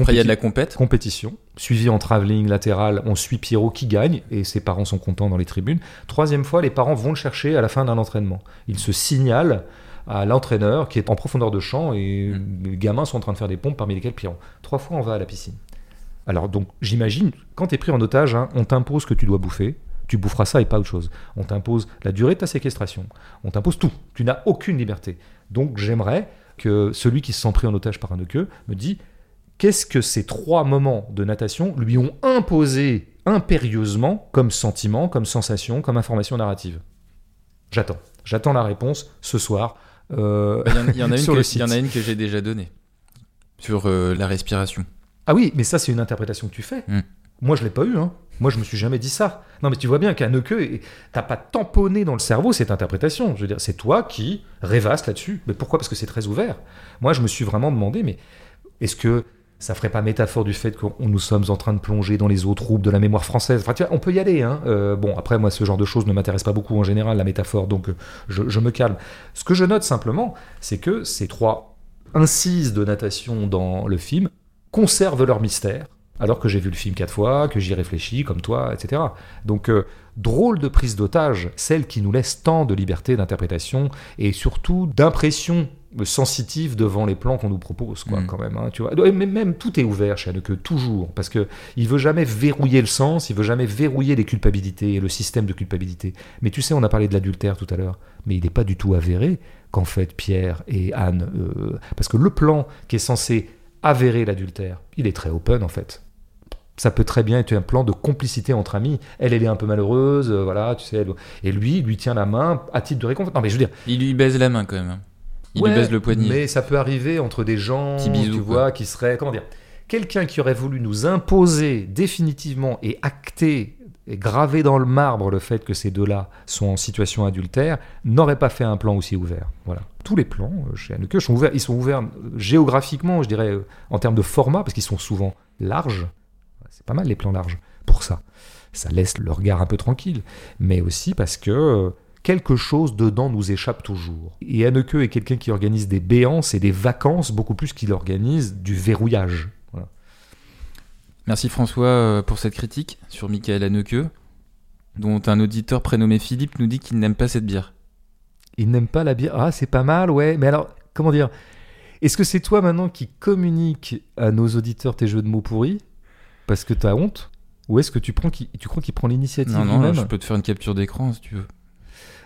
Après, il y a de la compète. compétition, suivi en travelling latéral, on suit Pierrot qui gagne et ses parents sont contents dans les tribunes. Troisième fois, les parents vont le chercher à la fin d'un entraînement. Ils se signalent à l'entraîneur qui est en profondeur de champ et les gamins sont en train de faire des pompes parmi lesquels Pierrot. Trois fois, on va à la piscine. Alors donc, j'imagine, quand tu es pris en otage, hein, on t'impose que tu dois bouffer. Tu boufferas ça et pas autre chose. On t'impose la durée de ta séquestration. On t'impose tout. Tu n'as aucune liberté. Donc j'aimerais que celui qui se sent pris en otage par un queue me dit qu'est-ce que ces trois moments de natation lui ont imposé impérieusement comme sentiment, comme sensation, comme information narrative? J'attends. J'attends la réponse ce soir. euh, Il y en- il y, en a une sur que- le il y en a site. une que j'ai déjà donnée. Sur euh, la respiration. Ah oui, mais ça c'est une interprétation que tu fais. Hmm. Moi je l'ai pas eu. Hein. Moi je me suis jamais dit ça. Non mais tu vois bien qu'à Neuqueux, t'as pas tamponné dans le cerveau cette interprétation. Je veux dire, c'est toi qui rêvasses là-dessus. Mais pourquoi? Parce que c'est très ouvert. Moi je me suis vraiment demandé, mais est-ce que ça ferait pas métaphore du fait qu'on nous sommes en train de plonger dans les eaux troubles de la mémoire française? Enfin, tu vois, on peut y aller. Hein. Euh, bon, après, moi, ce genre de choses ne m'intéresse pas beaucoup en général, la métaphore, donc euh, je me calme. Ce que je note simplement, c'est que ces trois incises de natation dans le film conservent leur mystère, alors que j'ai vu le film quatre fois, que j'y réfléchis, comme toi, etc. Donc, euh, drôle de prise d'otage, celle qui nous laisse tant de liberté d'interprétation et surtout d'impression sensitive devant les plans qu'on nous propose, quoi, Mm. quand même. hein, tu vois. Et même, tout est ouvert chez Haneke, toujours, parce que il veut jamais verrouiller le sens, il veut jamais verrouiller les culpabilités et le système de culpabilité. Mais tu sais, on a parlé de l'adultère tout à l'heure, mais il n'est pas du tout avéré qu'en fait Pierre et Anne, euh, parce que le plan qui est censé avérer l'adultère, il est très open en fait. Ça peut très bien être un plan de complicité entre amis. Elle, elle est un peu malheureuse, euh, voilà, tu sais. elle- Et lui, il lui tient la main à titre de réconfort. Non, mais je veux dire, Il lui baise la main quand même. hein. Il Ouais, lui baise le poignet. Mais ça peut arriver entre des gens, bisou, tu quoi. vois, qui seraient, comment dire, quelqu'un qui aurait voulu nous imposer définitivement et acter et graver dans le marbre le fait que ces deux-là sont en situation adultère, n'aurait pas fait un plan aussi ouvert. Voilà. Tous les plans euh, chez Haneke sont ouverts. Ils sont ouverts euh, géographiquement, je dirais, en termes de format, parce qu'ils sont souvent larges. C'est pas mal les plans larges pour ça. Ça laisse le regard un peu tranquille, mais aussi parce que euh, quelque chose dedans nous échappe toujours. Et Haneke est quelqu'un qui organise des béances et des vacances beaucoup plus qu'il organise du verrouillage. Voilà. Merci François euh, pour cette critique sur Michael Haneke, dont un auditeur prénommé Philippe nous dit qu'il n'aime pas cette bière. Il n'aime pas la bière. Ah, c'est pas mal, ouais. Mais alors, comment dire? Est-ce que c'est toi maintenant qui communique à nos auditeurs tes jeux de mots pourris? Parce que t'as honte Ou est-ce que tu, prends qui- tu crois qu'il prend l'initiative Non, non, je peux te faire une capture d'écran si tu veux.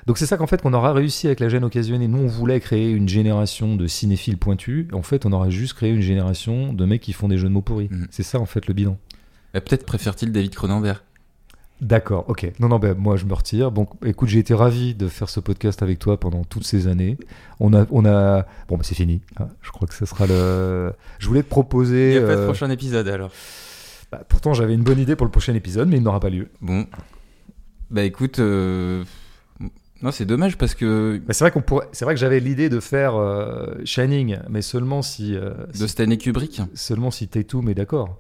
Donc c'est ça qu'en fait qu'on aura réussi avec la gêne occasionnée. Nous on voulait créer une génération de cinéphiles pointus. En fait on aurait juste créé une génération de mecs qui font des jeux de mots pourris. Mhm. C'est ça en fait le bilan. Bah, Peut-être préfère-t-il David Cronenberg. D'accord, ok. Non, non, ben, moi je me retire. Bon, écoute, j'ai été ravi de faire ce podcast avec toi pendant toutes ces années. On a, on a, bon, bah, c'est fini. hein. Je crois que ce sera le. Je voulais te Il proposer. n'y a pas de euh, prochain épisode alors. Bah, pourtant, j'avais une bonne idée pour le prochain épisode, mais il n'aura pas lieu. Bon. Bah écoute, euh, non c'est dommage parce que Bah, c'est vrai qu'on pourrait. C'est vrai que j'avais l'idée de faire euh, Shining, mais seulement si, euh, de si- Stanley Kubrick. seulement si Tatum est d'accord.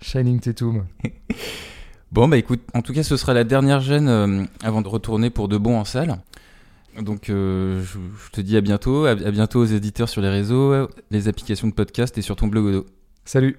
Shining Tatum. Bon bah écoute, en tout cas ce sera la dernière gêne euh, avant de retourner pour de bon en salle. Donc je, je te dis à bientôt, à, à bientôt aux éditeurs sur les réseaux, les applications de podcast et sur ton blog Odo. Salut.